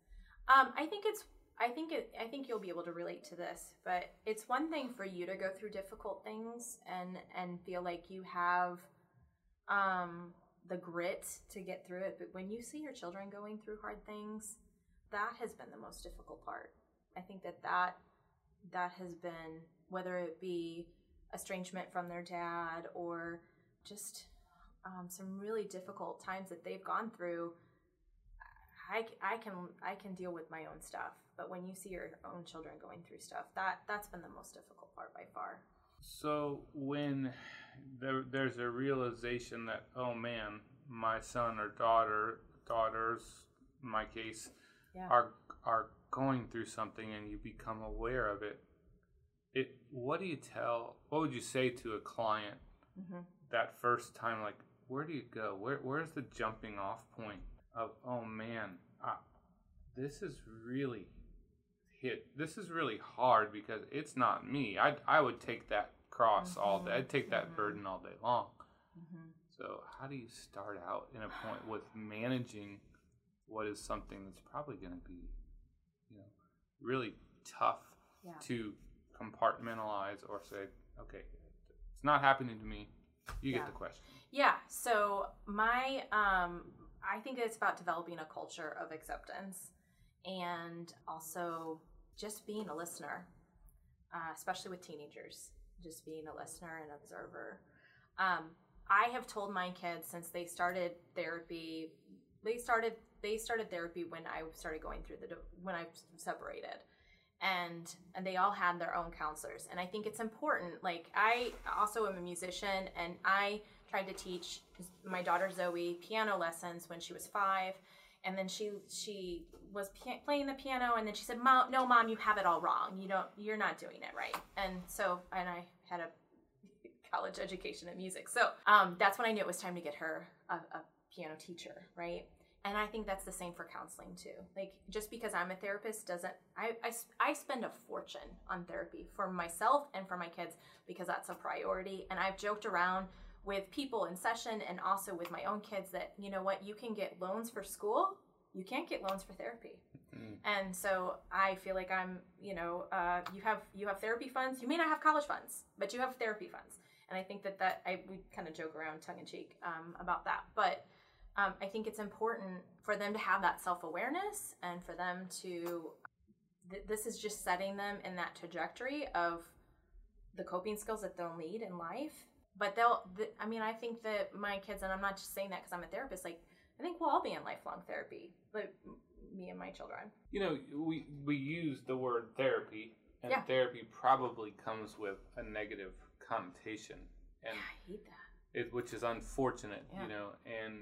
Um, I think it's I think it I think you'll be able to relate to this, but it's one thing for you to go through difficult things and and feel like you have um the grit to get through it, but when you see your children going through hard things, that has been the most difficult part. I think that that that has been whether it be estrangement from their dad or just um, some really difficult times that they've gone through I, I can I can deal with my own stuff, but when you see your own children going through stuff, that that's been the most difficult part by far. So when there, there's a realization that oh man, my son or daughter, daughters, in my case, Yeah. are are going through something, and you become aware of it. It. What do you tell? What would you say to a client hmm that first time? Like, where do you go? Where Where's the jumping off point of oh man, I, this is really hit. This is really hard because it's not me. I I would take that cross all day. I'd take that mhm. burden all day long. hmm So how do you start out in a point with managing what is something that's probably going to be, you know, really tough Yeah. to compartmentalize or say, okay, it's not happening to me. You Yeah. get the question. Yeah. So my um I think it's about developing a culture of acceptance and also just being a listener, uh, especially with teenagers. Just being a listener and observer. Um, I have told my kids since they started therapy, they started they started therapy when I started going through the when I separated, and and they all had their own counselors. And I think it's important. Like I also am a musician, and I tried to teach my daughter Zoe piano lessons when she was five, and then she she was pia- playing the piano, and then she said, "Mom, no, mom, you have it all wrong. You don't, you're not doing it right." And so, and I had a college education in music, so um, that's when I knew it was time to get her a, a piano teacher, right? And I think that's the same for counseling too. Like just because I'm a therapist doesn't I, I, I spend a fortune on therapy for myself and for my kids because that's a priority. And I've joked around with people in session and also with my own kids that you know what you can get loans for school you can't get loans for therapy. Mm. and so i feel like i'm you know uh, you have you have therapy funds. You may not have college funds but you have therapy funds. And i think that that i we kind of joke around tongue-in-cheek um, about that. But um, i think it's important for them to have that self-awareness and for them to th- this is just setting them in that trajectory of the coping skills that they'll need in life but they'll th- i mean i think that my kids and i'm not just saying that because i'm a therapist like i think we'll all be in lifelong therapy like me and my children You know, we we use the word therapy, and Yeah. therapy probably comes with a negative connotation, and i hate that it, which is unfortunate, Yeah. you know. And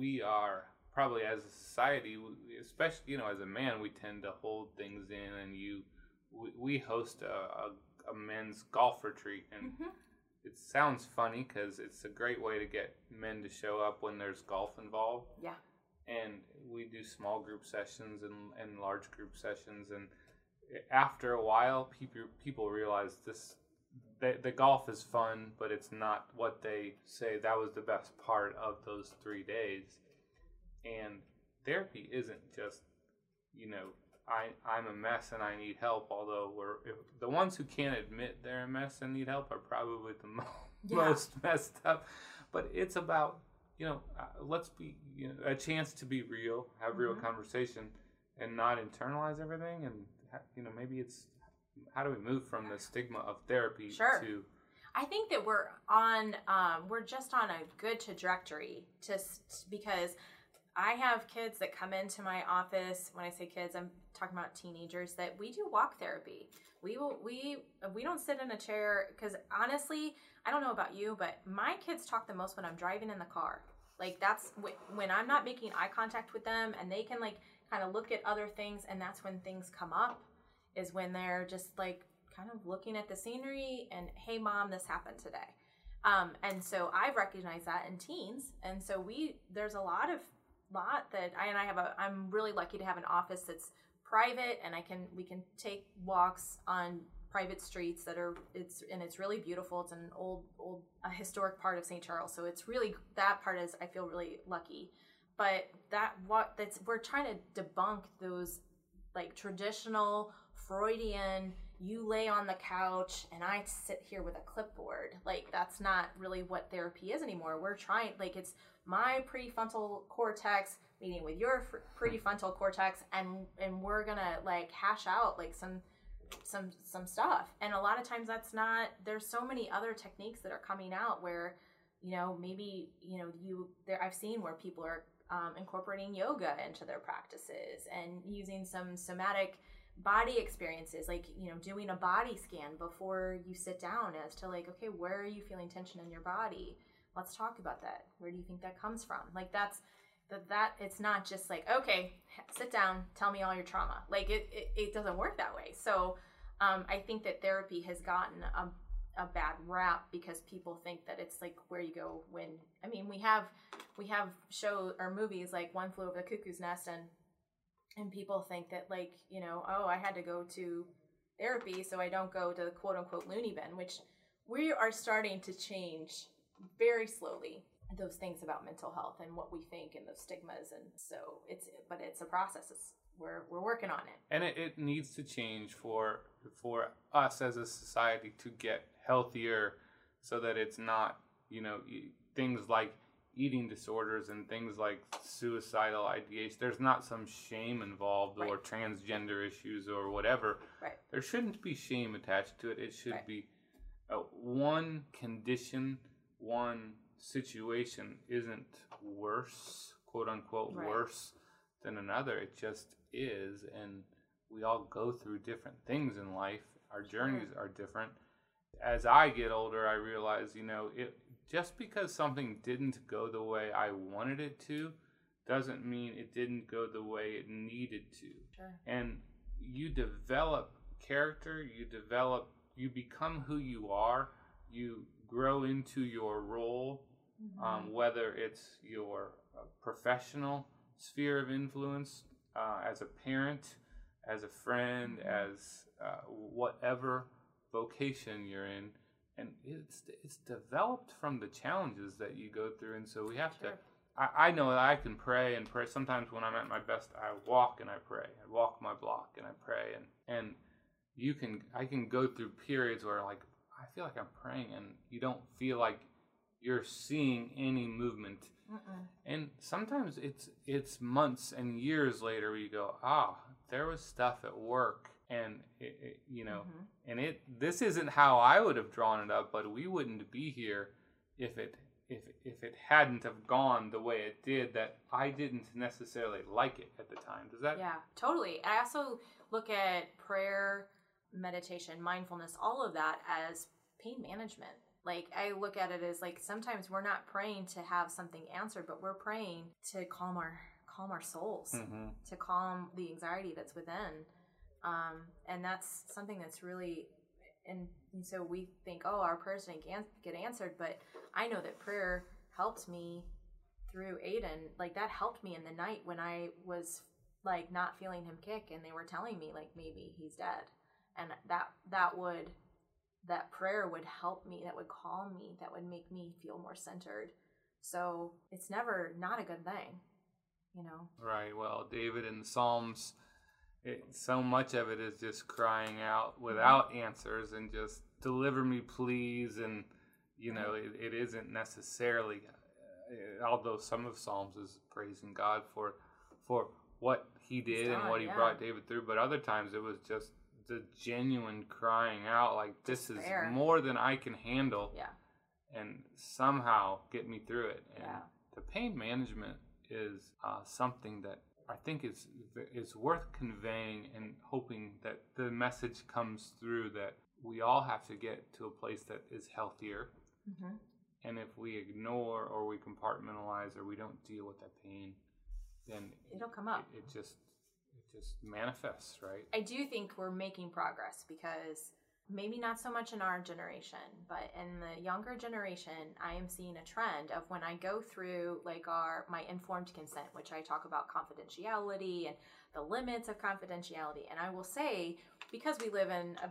we are probably as a society, especially you know, as a man, we tend to hold things in. And you, we, we host a, a, a men's golf retreat, and Mhm. It sounds funny because it's a great way to get men to show up when there's golf involved. yeah And we do small group sessions and, and large group sessions, and after a while, people people realize this the, the golf is fun, but it's not what they say that was the best part of those three days. And therapy isn't just, you know, I, I'm a mess and I need help, although we're if, the ones who can't admit they're a mess and need help are probably the mo- Yeah. most messed up. But it's about, you know, uh, let's be, you know, a chance to be real, have real Mhm. conversation, and not internalize everything. And, ha- you know, maybe it's how do we move from the stigma of therapy Sure. to I think that we're on, um, we're just on a good trajectory just because I have kids that come into my office. When I say kids, I'm talking about teenagers that we do walk therapy. We will, we, we don't sit in a chair because honestly, I don't know about you, but my kids talk the most when I'm driving in the car. Like that's wh- when I'm not making eye contact with them and they can like kind of look at other things and that's when things come up is when they're just like kind of looking at the scenery and hey mom this happened today um, and so i've recognized that in teens and so we there's a lot of lot that i and i have a i'm really lucky to have an office that's private and i can we can take walks on private streets that are it's and it's really beautiful. It's an old old a historic part of st charles so it's really that part is i feel really lucky. But that what that's we're trying to debunk those like traditional Freudian, you lay on the couch and I sit here with a clipboard. Like that's not really what therapy is anymore. We're trying like it's my prefrontal cortex meeting with your prefrontal cortex and and we're going to like hash out like some some some stuff. And a lot of times that's not there's so many other techniques that are coming out where you know maybe you know you there I've seen where people are um, incorporating yoga into their practices and using some somatic body experiences like you know doing a body scan before you sit down as to like okay where are you feeling tension in your body? Let's talk about that. Where do you think that comes from? Like that's that that it's not just like okay sit down tell me all your trauma. Like it it, it doesn't work that way. So um, i think that therapy has gotten a a bad rap because people think that it's like where you go when I mean we have we have show or movies like One Flew Over the Cuckoo's Nest and and people think that like you know oh I had to go to therapy so I don't go to the quote unquote loony bin which we are starting to change very slowly those things about mental health and what we think and those stigmas and so it's but it's a process. It's we're we're working on it. And it, it needs to change for for us as a society to get healthier so that it's not you know things like eating disorders and things like suicidal ideation there's not some shame involved right. or transgender issues or whatever right. there shouldn't be shame attached to it it should right. be uh, one condition one situation isn't worse quote unquote worse than another it just is and we all go through different things in life our journeys sure. are different as I get older, I realize, you know, it just because something didn't go the way I wanted it to doesn't mean it didn't go the way it needed to. Sure. And you develop character, you develop, you become who you are, you grow into your role, mm-hmm. um, whether it's your uh, professional sphere of influence, uh, as a parent, as a friend, mm-hmm. as uh, whatever vocation you're in and it's it's developed from the challenges that you go through and so we have sure. to I, I know that I can pray and pray sometimes when I'm at my best I walk and I pray I walk my block and I pray and and you can I can go through periods where like I feel like I'm praying and you don't feel like you're seeing any movement Mm-mm. and sometimes it's it's months and years later where you go ah there was stuff at work and it, it, you know mm-hmm. and it this isn't how i would have drawn it up but we wouldn't be here if it if if it hadn't have gone the way it did that i didn't necessarily like it at the time does that yeah totally i also look at prayer meditation mindfulness all of that as pain management like i look at it as like sometimes we're not praying to have something answered but we're praying to calm our calm our souls mm-hmm. to calm the anxiety that's within um, and that's something that's really, and, and so we think, oh, our prayers didn't get answered, but I know that prayer helped me through Aiden. Like that helped me in the night when I was like not feeling him kick, and they were telling me like maybe he's dead, and that that would that prayer would help me, that would calm me, that would make me feel more centered. So it's never not a good thing, you know. Right. Well, David in Psalms it, so much of it is just crying out without answers and just deliver me please and you know it, it isn't necessarily uh, although some of psalms is praising god for for what he did and what he yeah. brought david through but other times it was just the genuine crying out like this is more than i can handle yeah and somehow get me through it and yeah. the pain management is uh, something that I think it's it's worth conveying and hoping that the message comes through that we all have to get to a place that is healthier. Mm-hmm. And if we ignore or we compartmentalize or we don't deal with that pain, then it'll come up. It, it just it just manifests, right? I do think we're making progress because maybe not so much in our generation, but in the younger generation, I am seeing a trend of when I go through like our my informed consent, which I talk about confidentiality and the limits of confidentiality. And I will say, because we live in a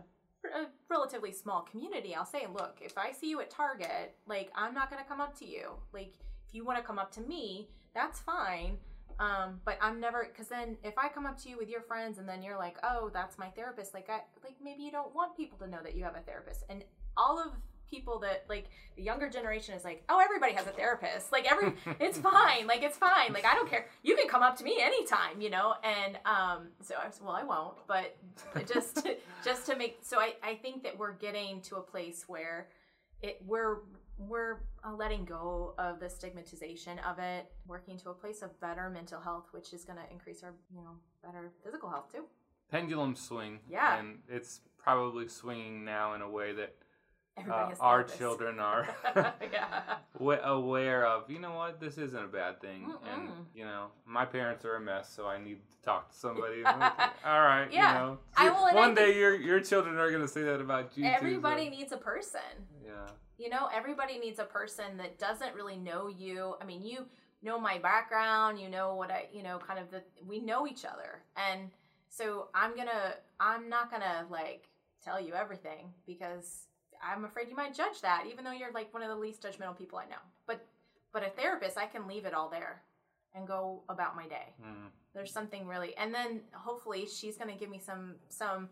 a relatively small community, I'll say, look, if I see you at Target, like I'm not going to come up to you. Like if you want to come up to me, that's fine. Um, but I'm never because then if I come up to you with your friends and then you're like, oh, that's my therapist, like I like maybe you don't want people to know that you have a therapist, and all of people that like the younger generation is like, oh, everybody has a therapist, like every it's fine, like it's fine, like I don't care, you can come up to me anytime, you know, and um, so I was well, I won't, but just to, just to make so I I think that we're getting to a place where it we're we're uh, letting go of the stigmatization of it, working to a place of better mental health, which is going to increase our, you know, better physical health too. Pendulum swing. Yeah. And it's probably swinging now in a way that uh, our children are yeah. aware of, you know what, this isn't a bad thing. And, Mm-mm. you know, my parents are a mess, so I need to talk to somebody. All right, Yeah. you know. I will, One day your your children are going to say that about you too, so- Everybody needs a person. Yeah. You know, everybody needs a person that doesn't really know you. I mean, you know my background, you know what I, you know, kind of the, we know each other. And so I'm gonna, I'm not gonna like tell you everything because I'm afraid you might judge that, even though you're like one of the least judgmental people I know. But, but a therapist, I can leave it all there and go about my day. Mm. There's something really, and then hopefully she's gonna give me some, some,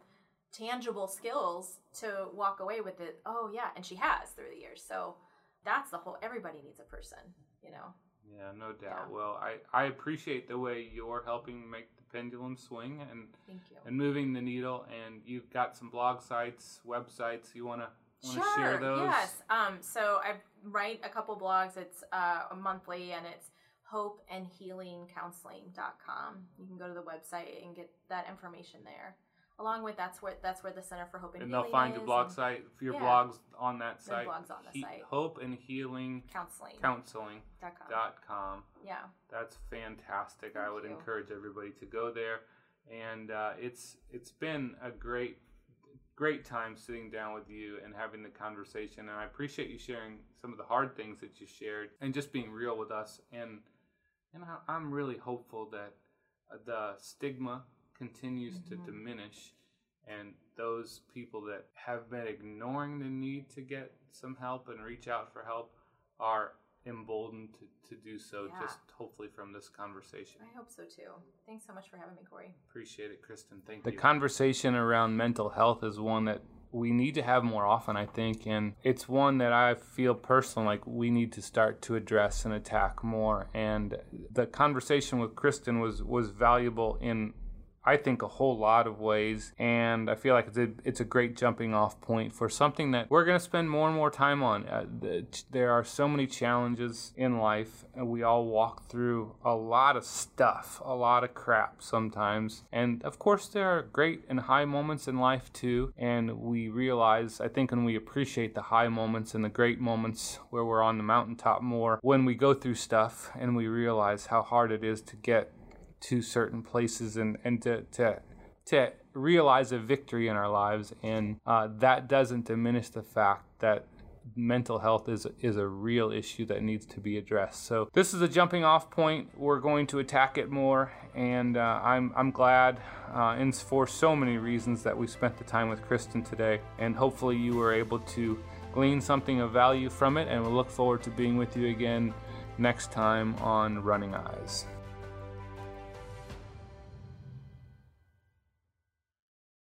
tangible skills to walk away with it. Oh yeah, and she has through the years. So that's the whole everybody needs a person, you know. Yeah, no doubt. Yeah. Well, I, I appreciate the way you're helping make the pendulum swing and, Thank you. and moving the needle. And you've got some blog sites, websites. You wanna wanna share those? Yes. Um so I write a couple blogs. It's uh monthly and it's hopeandhealingcounseling.com. You can go to the website and get that information there. Along with that's where that's where the Center for Hope and, healing. And they'll Healing find your blog and site, your Yeah. blogs on that site. blog's on the site. Hope and Healing counseling. Counseling dot com. dot com. Yeah. That's fantastic. I would you. encourage everybody to go there, and uh, it's it's been a great great time sitting down with you and having the conversation. And I appreciate you sharing some of the hard things that you shared and just being real with us. And and I, I'm really hopeful that the stigma continues Mhm. to diminish. And those people that have been ignoring the need to get some help and reach out for help are emboldened to, to do so Yeah. just hopefully from this conversation. I hope so too. Thanks so much for having me, Corey. Appreciate it, Kristen. Thank you The conversation around mental health is one that we need to have more often, I think, and it's one that I feel personally like we need to start to address and attack more. And the conversation with Kristen was was valuable in I think a whole lot of ways, and I feel like it's a, it's a great jumping off point for something that we're going to spend more and more time on. Uh, the, there are so many challenges in life, and we all walk through a lot of stuff, a lot of crap sometimes. And of course, there are great and high moments in life too, and we realize, I think, when we appreciate the high moments and the great moments where we're on the mountaintop more, when we go through stuff and we realize how hard it is to get to certain places and, and to, to to realize a victory in our lives. And uh, that doesn't diminish the fact that mental health is is a real issue that needs to be addressed. So this is a jumping off point. We're going to attack it more. And uh, I'm, I'm glad uh, and for so many reasons that we spent the time with Kristen today. And hopefully you were able to glean something of value from it. And we'll look forward to being with you again next time on Running Eyes.